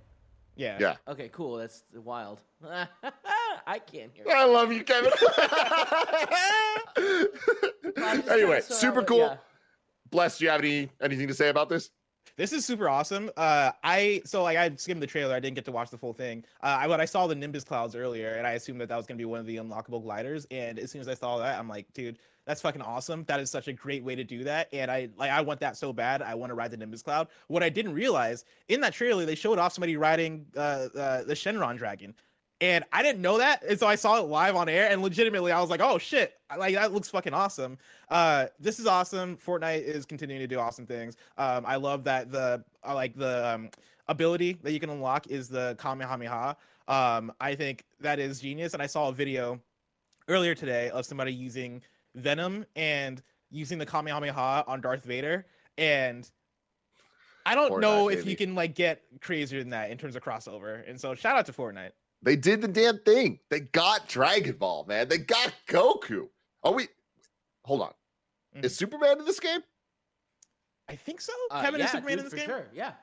Yeah. Yeah. Okay, cool. That's wild. I can't hear it. I love you, Kevin. I anyway, super cool. yeah. Bless, do you have any anything to say about this? This is super awesome. Uh, I so like I skimmed the trailer. I didn't get to watch the full thing. Uh, I, when I saw the Nimbus clouds earlier, and I assumed that that was gonna be one of the unlockable gliders. And as soon as I saw that, I'm like, dude, that's fucking awesome. That is such a great way to do that. And I like I want that so bad. I want to ride the Nimbus cloud. What I didn't realize in that trailer, they showed off somebody riding uh, uh the Shenron dragon. And I didn't know that, and so I saw it live on air, and legitimately, I was like, "Oh shit! Like that looks fucking awesome." Uh, this is awesome. Fortnite is continuing to do awesome things. Um, I love that the like the um, ability that you can unlock is the Kamehameha. Um, I think that is genius, and I saw a video earlier today of somebody using Venom and using the Kamehameha on Darth Vader, and I don't Fortnite, know if baby. you can like get crazier than that in terms of crossover. And so, shout out to Fortnite. They did the damn thing. They got Dragon Ball, man. They got Goku. Are we? Hold on. Mhm. Is Superman in this game? I think so. Uh, Kevin yeah, is Superman dude, in this for game. Sure. Yeah.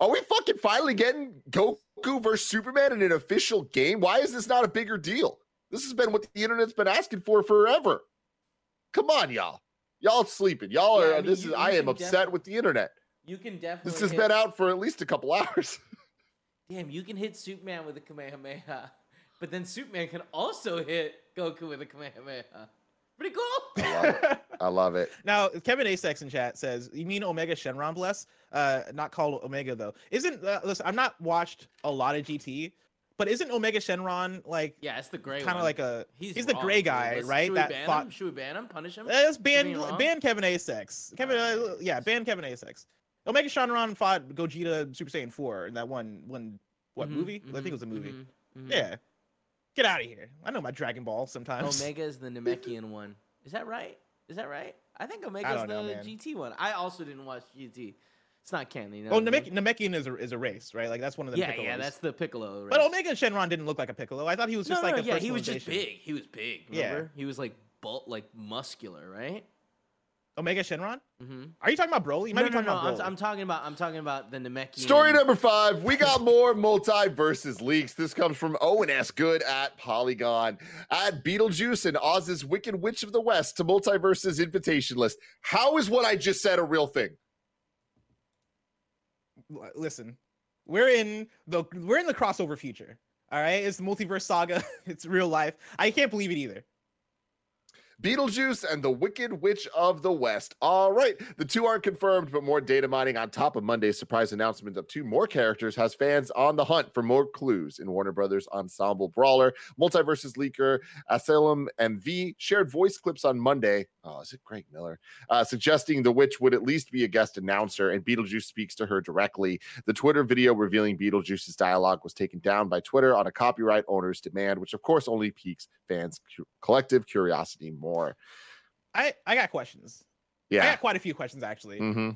Are we fucking finally getting Goku versus Superman in an official game? Why is this not a bigger deal? This has been what the internet's been asking for forever. Come on, y'all. Y'all sleeping. Y'all Yeah, are. I mean, this you- is. you I am can upset with the internet. You can definitely. This has hit- been out for at least a couple hours. Damn, you can hit Superman with a Kamehameha, but then Superman can also hit Goku with a Kamehameha. Pretty cool. I love it. I love it. Now, Kevin Asex in chat says, "You mean Omega Shenron Bless? Uh, not called Omega though. Isn't uh, listen? I've not watched a lot of GT, but isn't Omega Shenron like Yeah, it's the gray kind of like a? He's, He's, the gray guy, Let's- right? Should we That ban fought. him? Should we ban him? Punish him? Let's ban ban Kevin Asex. Kevin, uh, yeah, ban Kevin Asex. Omega Shenron fought Gogeta Super Saiyan 4 in that one one what Mhm, movie? I think it mhm, was a movie. mhm, mhm. Yeah. Get out of here. I know my Dragon Ball sometimes. Omega is the Namekian one. Is that right? Is that right? I think Omega is the know. GT one. I also didn't watch GT. It's not canon. You know Oh, I? Namek- Namekian is a, is a race, right? Like that's one of the Yeah, Piccolos. yeah, that's the Piccolo. But. Omega Shenron didn't look like a Piccolo. I thought he was just no, like no, a yeah, he was just big. He was big. Yeah. He was like bulk, like muscular, right? Omega Shenron? Mm-hmm. Are you talking about Broly? You might No, be no, talking no. about I'm, Broly. I'm talking about. I'm talking about the Namekian. Story number five. We got more MultiVersus leaks. This comes from Owen S. Good at Polygon. Add Beetlejuice and Oz's Wicked Witch of the West to MultiVersus invitation list. How is what I just said a real thing? Listen, we're in the we're in the crossover future. All right, it's the multiverse saga. it's real life. I can't believe it either. Beetlejuice and the Wicked Witch of the West. All right. The two aren't confirmed, but more data mining on top of Monday's surprise announcement of two more characters has fans on the hunt for more clues in Warner Brothers Ensemble Brawler. MultiVersus leaker Asylum MV shared voice clips on Monday. Oh, is it Greg Miller? Uh, suggesting the witch would at least be a guest announcer, and Beetlejuice speaks to her directly. The Twitter video revealing Beetlejuice's dialogue was taken down by Twitter on a copyright owner's demand, which of course only piques fans' cu- collective curiosity more. I I got questions. Yeah, I got quite a few questions actually. hmm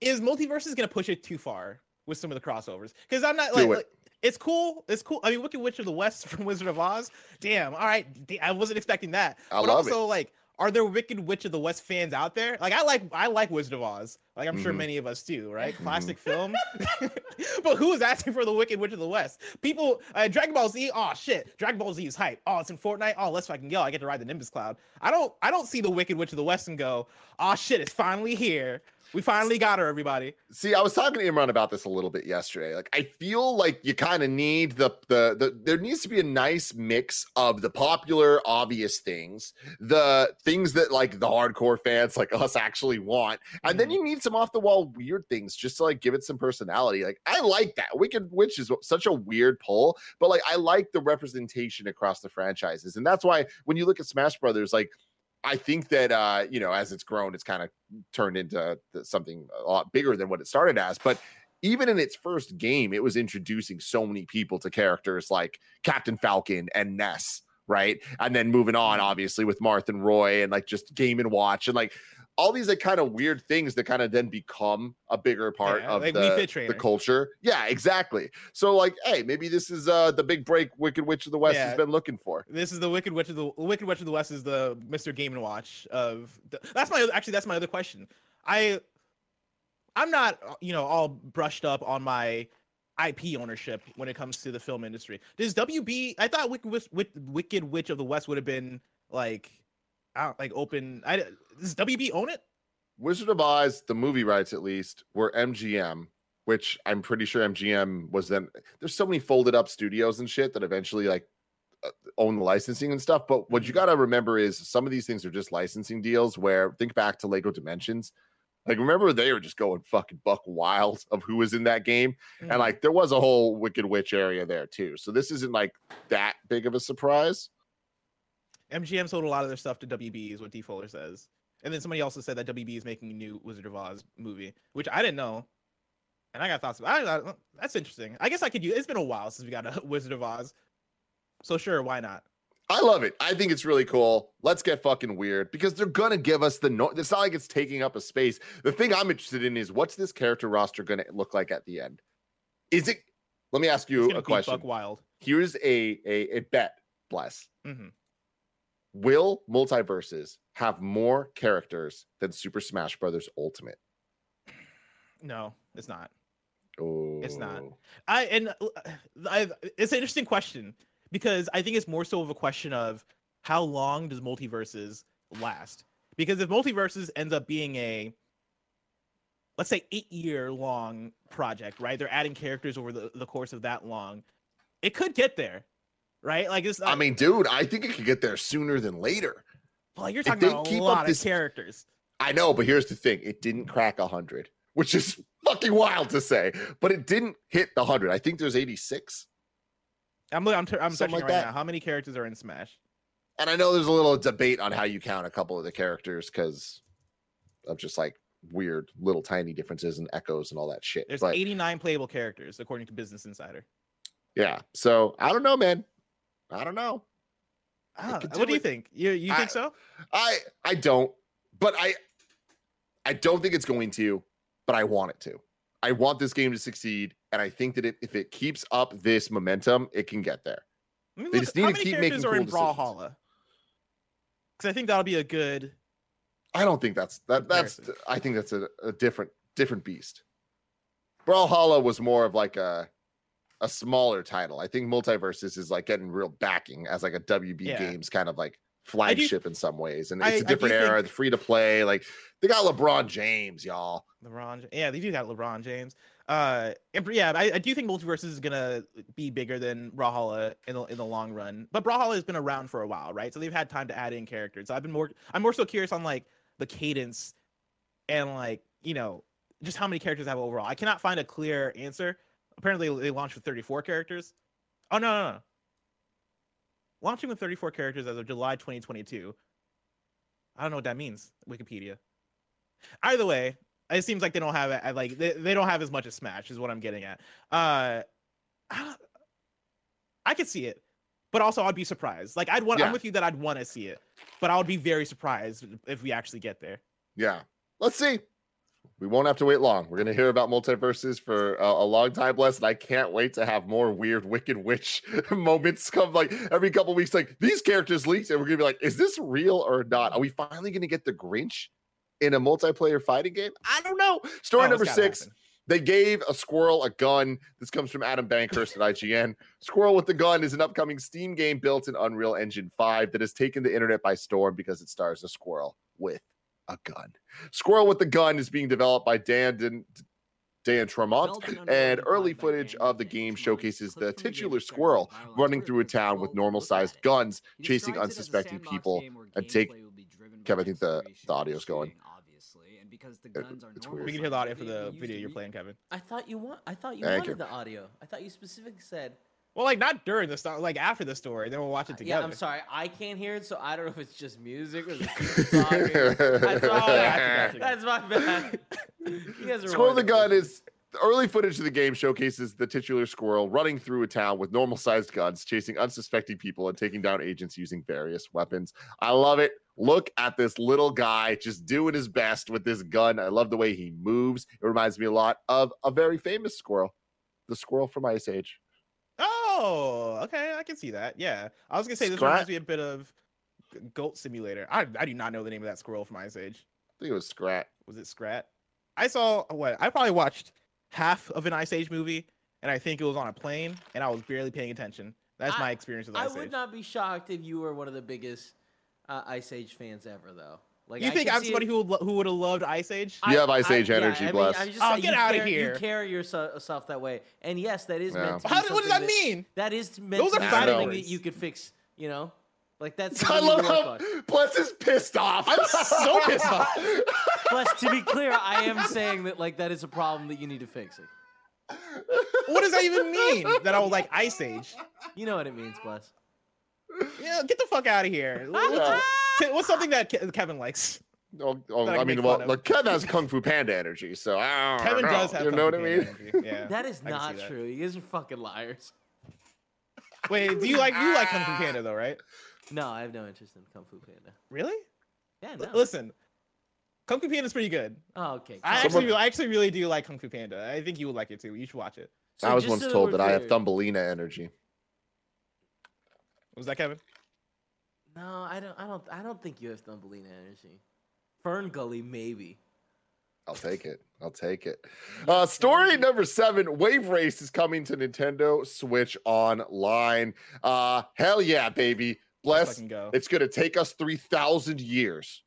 Is MultiVersus gonna push it too far with some of the crossovers? Because I'm not like, it. like, it's cool. It's cool. I mean, Wicked Witch of the West from Wizard of Oz. Damn. All right. I wasn't expecting that. I but love it. also, like, are there Wicked Witch of the West fans out there? Like, I like I like Wizard of Oz. Like, I'm sure Mhm. many of us do, right? Mhm. Classic film. but who is asking for the Wicked Witch of the West? People, uh, Dragon Ball Z. Oh shit, Dragon Ball Z is hype. Oh, it's in Fortnite. Oh, let's fucking go. I get to ride the Nimbus Cloud. I don't I don't see the Wicked Witch of the West and go, oh shit, it's finally here. We finally got her, everybody. See, I was talking to Imran about this a little bit yesterday. Like, I feel like you kind of need the, the the there needs to be a nice mix of the popular, obvious things, the things that like the hardcore fans like us actually want, and then mm-hmm. you need some off the wall weird things just to like give it some personality. Like, I like that. Wicked Witch is such a weird pull, but like I like the representation across the franchises, and that's why when you look at Smash Brothers, like. I think that uh, you know, as it's grown, it's kind of turned into something a lot bigger than what it started as. But even in its first game, it was introducing so many people to characters like Captain Falcon and Ness, right? And then moving on, obviously, with Marth and Roy and like just Game and Watch and like all these like kind of weird things that kind of then become a bigger part Yeah, of like the, the culture. Yeah, exactly. So like, hey, maybe this is uh the big break Wicked Witch of the West has been looking for. This is the Wicked Witch of the Wicked Witch of the West is the Mr. Game and Watch of the, that's my actually that's my other question. I I'm not uh, you know all brushed up on my IP ownership when it comes to the film industry. Does WB? I thought Wicked Witch, Wicked Witch of the West would have been like out like open. I does WB own it? Wizard of Oz, the movie rights at least, were MGM, which I'm pretty sure MGM was then. There's so many folded up studios and shit that eventually like uh, own the licensing and stuff. But what you got to remember is some of these things are just licensing deals. Where think back to Lego Dimensions. Like remember they were just going fucking buck wild of who was in that game, Mhm. and like there was a whole Wicked Witch area there too. So this isn't like that big of a surprise. MGM sold a lot of their stuff to WB, is what D Fuller says. And then somebody also said that WB is making a new Wizard of Oz movie, which I didn't know. And I got thoughts. I, I, that's interesting. I guess I could use. It's been a while since we got a Wizard of Oz, so sure, why not? I love it. I think it's really cool. Let's get fucking weird because they're gonna give us the no. It's not like it's taking up a space. The thing I'm interested in is what's this character roster gonna look like at the end? Is it? Let me ask you a question. Buck Wild. Here's a a, a bet. Bless. hmm Will MultiVersus have more characters than Super Smash Brothers Ultimate? No, it's not. Oh, It's not. I and uh, I, it's an interesting question because I think it's more so of a question of how long does MultiVersus last? Because if MultiVersus ends up being a let's say eight year long project, right? They're adding characters over the, the course of that long. It could get there, right? Like this. I mean, dude, I think it could get there sooner than later. well, you're talking about a keep up lot this- of characters. I know, but here's the thing: it didn't crack hundred, which is fucking wild to say. But it didn't hit the hundred. I think there's 86, I'm I'm I'm searching like right that. now. How many characters are in Smash? and I know there's a little debate on how you count a couple of the characters because of just like weird little tiny differences and echoes and all that shit. There's but 89 playable characters according to Business Insider. yeah, so I don't know, man. I don't know. What do do you think? You you I- think so? I I don't, but I I don't think it's going to, but I want it to. I want this game to succeed, and I think that it, if it keeps up this momentum, it can get there. I mean, They look, just need to keep making in cool decisions. Brawlhalla? Because I think that'll be a good. I don't think that's that. That's. I think that's a, a different different beast. Brawlhalla was more of like a a smaller title. I think MultiVersus is like getting real backing as like a WB Yeah. Games kind of like flagship in some ways, and it's I a different era, think- free to play. Like they got LeBron James, y'all. LeBron, yeah, they do got LeBron James. Uh, and, yeah, I, I do think MultiVersus is gonna be bigger than Brawlhalla in the in the long run. But Brawlhalla has been around for a while, right? So they've had time to add in characters. I've been more, I'm more so curious on like the cadence and like you know just how many characters I have overall. I cannot find a clear answer. Apparently, they launched with 34 characters. Oh no, no, no. Launching with 34 characters as of July 2022. I don't know what that means. Wikipedia. Either way, it seems like they don't have. Like they, they don't have as much as Smash, is what I'm getting at. Uh, I, I could see it, but also I'd be surprised. Like I'd want. I'm with you that I'd want to see it, but I would be very surprised if we actually get there. Yeah, let's see. We won't have to wait long. We're gonna hear about MultiVersus for a, a long time, bless, and I can't wait to have more weird Wicked Witch moments come like every couple weeks. Like these characters leaked, and we're gonna be like, is this real or not? Are we finally gonna get the Grinch in a multiplayer fighting game? I don't know. Story Oh, number six. happen. They gave a squirrel a gun. This comes from Adam Bankhurst at IGN. Squirrel with the Gun is an upcoming Steam game built in Unreal Engine 5 that has taken the internet by storm because it stars a squirrel with a gun. Squirrel with the Gun is being developed by Dan Dan, Dan Tremont, and early footage of the game showcases the titular squirrel running through a town with normal-sized guns, chasing unsuspecting people. and take- Kevin, I think the- the audio's going. It- it's weird. We can hear the audio for the video you're playing, Kevin. I thought you want. I thought you Thank wanted you. the audio. I thought you specifically said. Well, like not during the story, like after the story. Then we'll watch it uh, together. Yeah, together. I'm sorry. I can't hear it, so I don't know if it's just music or the people talking. That's all. gotcha, gotcha, That's my bad. You guys are Squirrel the wonderful. Gun is early footage of the game showcases the titular squirrel running through a town with normal sized guns, chasing unsuspecting people and taking down agents using various weapons. I love it. Look at this little guy just doing his best with this gun. I love the way he moves. It reminds me a lot of a very famous squirrel, the squirrel from Ice Age. Oh, okay, I can see that. Yeah, I was gonna say this Scrat- reminds me a bit of Goat Simulator. I I do not know the name of that squirrel from Ice Age. I think it was Scrat. Was it Scrat? I saw what I probably watched half of an Ice Age movie, and I think it was on a plane, and I was barely paying attention. That's my experience with Ice I Ice would Age. not be shocked if you were one of the biggest uh, Ice Age fans ever, though. Like, you I think I'm somebody it- who would, who would have loved Ice Age? You have Ice Age energy, I bless. I'm just Oh, get out of here. You carry yourself, yourself that way, and yes, that is Yeah. meant to be How, what does that something mean? That is meant Those are be fighting something that you could fix. You know, like that's I love you can work how on. Bless is pissed off. I'm so pissed off. Plus, to be clear, I am saying that like that is a problem that you need to fix it. What does that even mean? That I would like Ice Age? You know what it means, Bless. Yeah, get the fuck out of here. What's, what's something that Kevin likes? Oh, oh, I I mean, make well, fun look, Kev has Kung Fu Panda energy, so I don't Kevin know. does have. You know what Kung I Fu mean? Panda energy. Yeah. That is I can see not that. true. You guys are fucking liars. Wait, do you like you like Kung Fu Panda though, right? No, I have no interest in Kung Fu Panda. Really? Yeah, L- Listen, Kung Fu Panda is pretty good. Oh, okay. I Kung Fu- actually, I actually really do like Kung Fu Panda. I think you would like it too. You should watch it. So I was once so told we're that I have Thumbelina energy. Was that Kevin? No, I don't. I don't. I don't think you have Thumbelina energy. Fern Gully, maybe. I'll take it. I'll take it. Uh, story number seven: Wave Race is coming to Nintendo Switch Online. Uh, hell yeah, baby! Bless. Go. It's gonna take us three thousand years,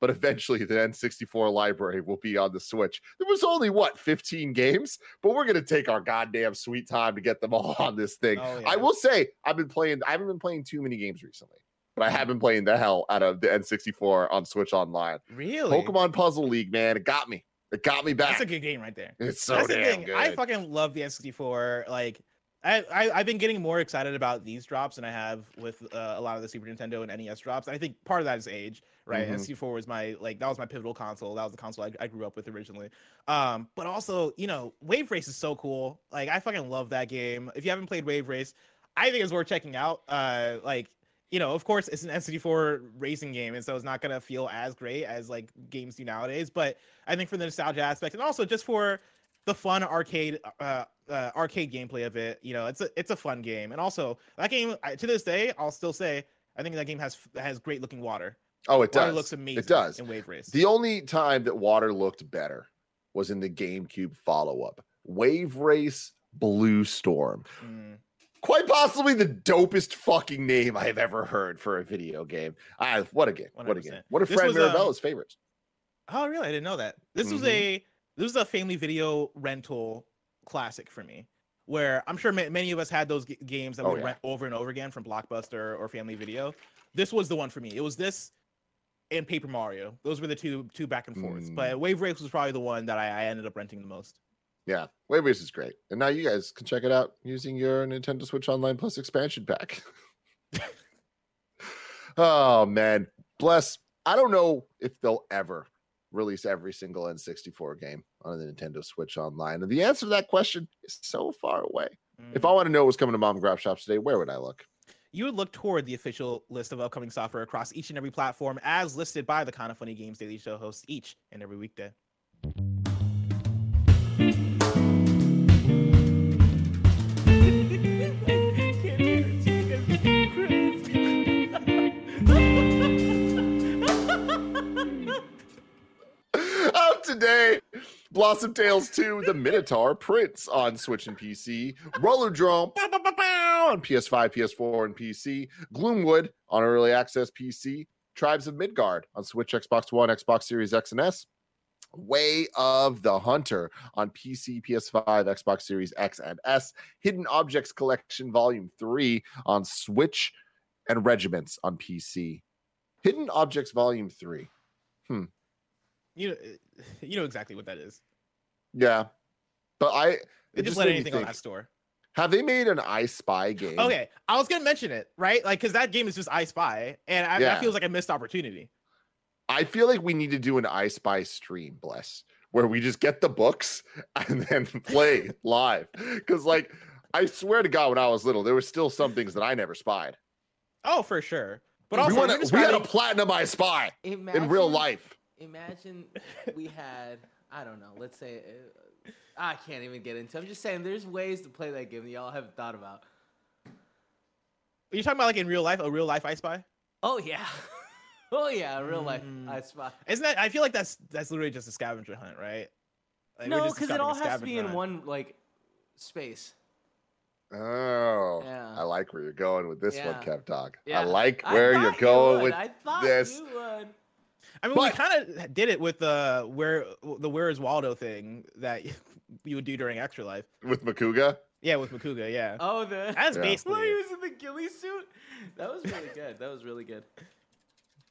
but eventually the N64 library will be on the Switch. There was only what 15 games, but we're gonna take our goddamn sweet time to get them all on this thing. Oh, I will say, I've been playing. I haven't been playing too many games recently, but I have been playing the hell out of the N64 on Switch Online. Really? Pokemon Puzzle League, man, it got me. It got me back. That's a good game right there. It's so That's the thing. good. I fucking love the N64. Like, I, I I've been getting more excited about these drops than I have with uh, a lot of the Super Nintendo and NES drops. I think part of that is age, right? Mhm. N64 was my like that was my pivotal console. That was the console I, I grew up with originally. Um, but also, you know, Wave Race is so cool. Like, I fucking love that game. If you haven't played Wave Race, I think it's worth checking out. Uh, like. You know, of course, it's an N64 racing game, and so it's not gonna feel as great as like games do nowadays. But I think for the nostalgia aspect, and also just for the fun arcade uh, uh arcade gameplay of it you know it's a it's a fun game and also that game I, to this day i'll still say i think that game has has great looking water oh, it water does. looks amazing It does. in wave race The only time that water looked better was in the GameCube follow up Wave Race Blue Storm. Mm. Quite possibly the dopest fucking name I have ever heard for a video game. I what a game. What a game. 100%. One of This Fred was, um, Mirabella's favorites. oh really i didn't know that this was Mhm. a this was a family video rental classic for me where i'm sure ma- many of us had those g- games that Oh, we yeah. rent over and over again from blockbuster or family video this was the one for me it was this and paper mario those were the two two back and forths Mm. but wave race was probably the one that I, I ended up renting the most Yeah, Wave Race is great. And now you guys can check it out using your Nintendo Switch Online Plus expansion pack. oh man, bless. I don't know if they'll ever release every single N64 game on the Nintendo Switch Online. And the answer to that question is so far away. If Mm. I want to know what's coming to mom and grab shops today, where would I look? you would look toward the official list of upcoming software across each and every platform as listed by the kind of funny games daily show hosts each and every weekday today, Blossom Tales 2, The Minotaur Prince on Switch and PC, Rollerdrome on PS5, PS4, and PC, Gloomwood on early access PC, Tribes of Midgard on Switch, Xbox One, Xbox Series X and S, Way of the Hunter on PC, PS5, Xbox Series X and S, Hidden Objects Collection Volume 3 on Switch, and Regiments on PC. Hidden Objects Volume 3. Hmm. You know you know exactly what that is Yeah. But I they it just just let made me anything on think, that store Have they made an I Spy game? okay i was gonna mention it right like because that game is just i spy and I, Yeah. that feels like a missed opportunity I feel like we need to do an I Spy stream, bless, where we just get the books and then play live. Because, like, I swear to God, when I was little, there were still some things that I never spied. Oh, for sure. But we, also, wanna, we had a platinum I spy Imagine, in real life. Imagine we had, I don't know, let's say, uh, I can't even get into. I'm just saying, there's ways to play that game that y'all haven't thought about. Are you talking about like in real life, a real life I Spy? Oh yeah, oh yeah, real life. Mm. I spy. Isn't that? I feel like that's that's literally just a scavenger hunt, right? Like, no, because it all has to scavenger be in one like space. Oh, Yeah. I like where you're going with this one, Kev Dog. Yeah. I like where thought you're going would. with I thought this. you would. I mean, But- we kind of did it with the where the Where Is Waldo thing that you would do during Extra Life. with Makuga. Yeah, with Makuga. Yeah, Oh, the that's Yeah. basically Well, he it. was in the ghillie suit. That was really good. That was really good.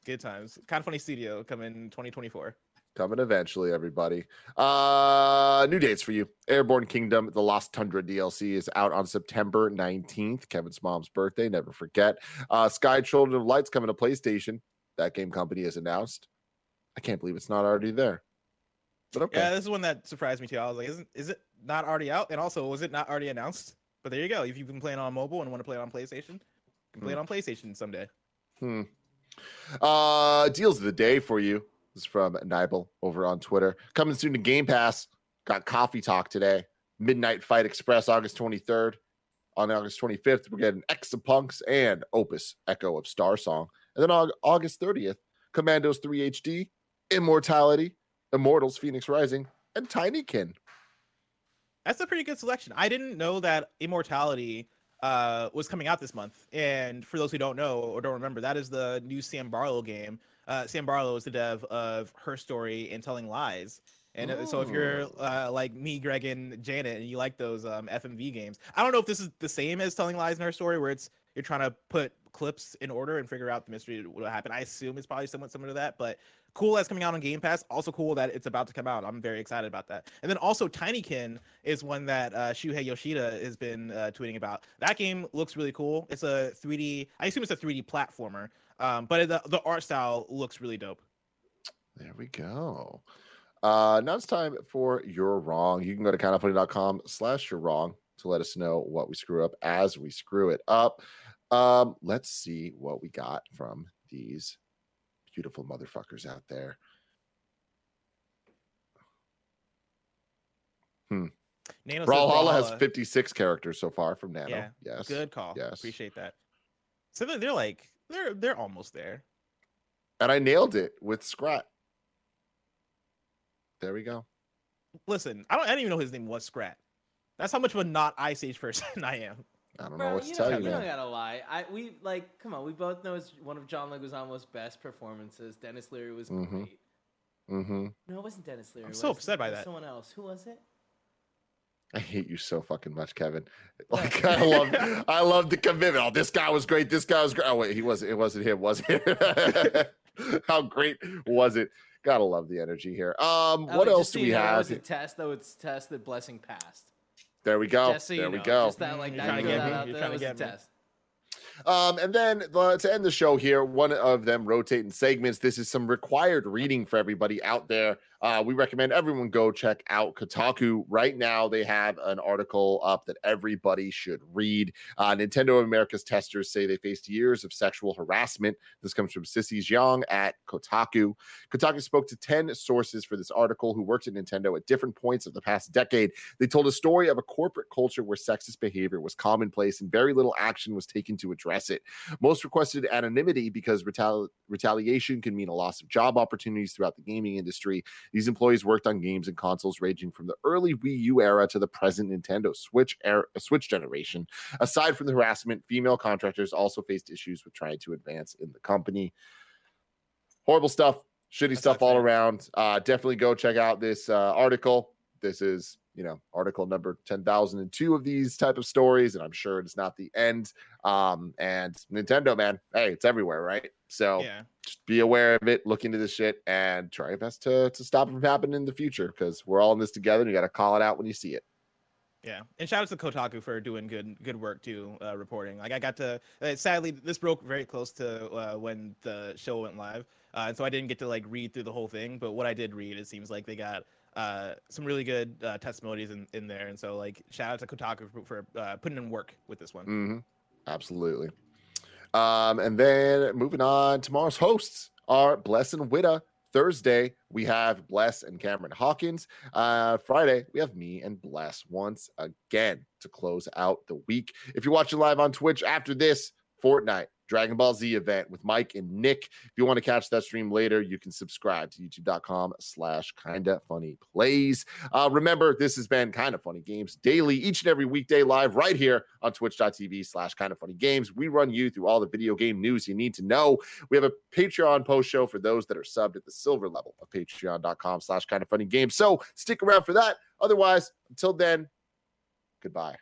good times. Kind of funny studio coming 2024. Coming eventually, everybody. Uh new dates for you. Airborne Kingdom, the Lost Tundra DLC is out on September 19th. Kevin's mom's birthday, never forget. Uh Sky Children of Lights coming to PlayStation. That game company has announced. I can't believe it's not already there. But okay. Yeah, this is one that surprised me too. I was like, isn't is it not already out? And also, was it not already announced? But there you go. If you've been playing on mobile and want to play it on PlayStation, you can play it on PlayStation someday. Hmm. Uh, deals of the day for you. This is from Nibel over on Twitter. Coming soon to Game Pass. Got Coffee Talk today. Midnight Fight Express, August 23rd. On August 25th, we're getting X of Punks and Opus Echo of Star Song. And then on August 30th, Commandos 3 HD, Immortality, Immortals Phoenix Rising, and Tinykin. That's a pretty good selection. I didn't know that Immortality uh, was coming out this month. And for those who don't know or don't remember, that is the new Sam Barlow game. Uh, Sam Barlow is the dev of Her Story and Telling Lies. And uh, so if you're uh, like me, Greg, and Janet, and you like those um, FMV games, I don't know if this is the same as Telling Lies in Her Story, where it's you're trying to put clips in order and figure out the mystery what happened. I assume it's probably somewhat similar to that, but cool that's coming out on Game Pass. Also cool that it's about to come out. I'm very excited about that. And then also Tinykin is one that uh, Shuhei Yoshida has been uh, tweeting about. That game looks really cool. It's a 3D. I assume it's a 3D platformer, um, but the the art style looks really dope. There we go. Uh, now it's time for You're Wrong. You can go to kindoffunny.com slash you're wrong to let us know what we screw up as we screw it up. Um, let's see what we got from these beautiful motherfuckers out there. Nano says Brawlhalla has 56 characters so far from Nano. Yeah, Yes. Good call. Yes. Appreciate that. So they're, they're like they're they're almost there. And I nailed it with Scrat. There we go. Listen, I don't I didn't even know his name was Scrat. That's how much of a not Ice Age person I am. I don't know what to you, tell don't, you, you don't gotta lie. I we like come on. We both know it's one of John Leguizamo's best performances. Denis Leary was mm-hmm. great. Mm-hmm. No, it wasn't Denis Leary. I'm so was it? upset by that. Someone else. Who was it? I hate you so fucking much, Kevin. Like I love, I love the commitment. Oh, this guy was great. This guy was great. Oh wait, he wasn't. It wasn't him, was it? How great was it? Gotta love the energy here. Um, Oh, what wait, else do we you know, It have? was a test, though. It's test that blessing passed. There we go. just so there you we know. go. Just that, like, You're that, trying to get that me. out You're there, trying to was a get me. test. Um, and then uh, to end the show here, one of them rotating segments. This is some required reading for everybody out there. Uh, we recommend everyone go check out Kotaku right now. They have an article up that everybody should read. Uh, Nintendo of America's testers say they faced years of sexual harassment. This comes from Sissy Jiang at Kotaku. Kotaku spoke to 10 sources for this article who worked at Nintendo at different points of the past decade. They told a story of a corporate culture where sexist behavior was commonplace and very little action was taken to address it. Most requested anonymity because retali- retaliation can mean a loss of job opportunities throughout the gaming industry. These employees worked on games and consoles ranging from the early Wii U era to the present Nintendo Switch era, Switch generation. Aside from the harassment, female contractors also faced issues with trying to advance in the company. Horrible stuff, shitty That stuff all man. around. Uh, definitely go check out this uh, article. This is, you know, article number 10,002 of these type of stories, and I'm sure it's not the end. Um, and Nintendo, man, hey, it's everywhere, right? So Yeah. just be aware of it, look into this shit, and try your best to to stop it from happening in the future because we're all in this together. And you got to call it out when you see it. Yeah, and shout out to Kotaku for doing good good work too, uh, reporting. Like I got to, uh, sadly, this broke very close to uh, when the show went live, uh, and so I didn't get to like read through the whole thing. But what I did read, it seems like they got uh, some really good uh, testimonies in, in there. And so like shout out to Kotaku for, for uh, putting in work with this one. Mm-hmm. Absolutely. Um, and then moving on, tomorrow's hosts are Bless and Whitta. Thursday, we have Bless and Cameron Hawkins. Uh, Friday, we have me and Bless once again to close out the week. If you're watching live on Twitch after this, Fortnite Dragon Ball Z event with Mike and Nick. If you want to catch that stream later, you can subscribe to youtube.com slash kinda funny plays. Uh, remember, this has been Kinda Funny Games daily, each and every weekday live right here on twitch.tv slash kinda funny games. We run you through all the video game news you need to know. We have a Patreon post show for those that are subbed at the silver level of patreon.com slash kinda funny games. So stick around for that. Otherwise, until then, goodbye.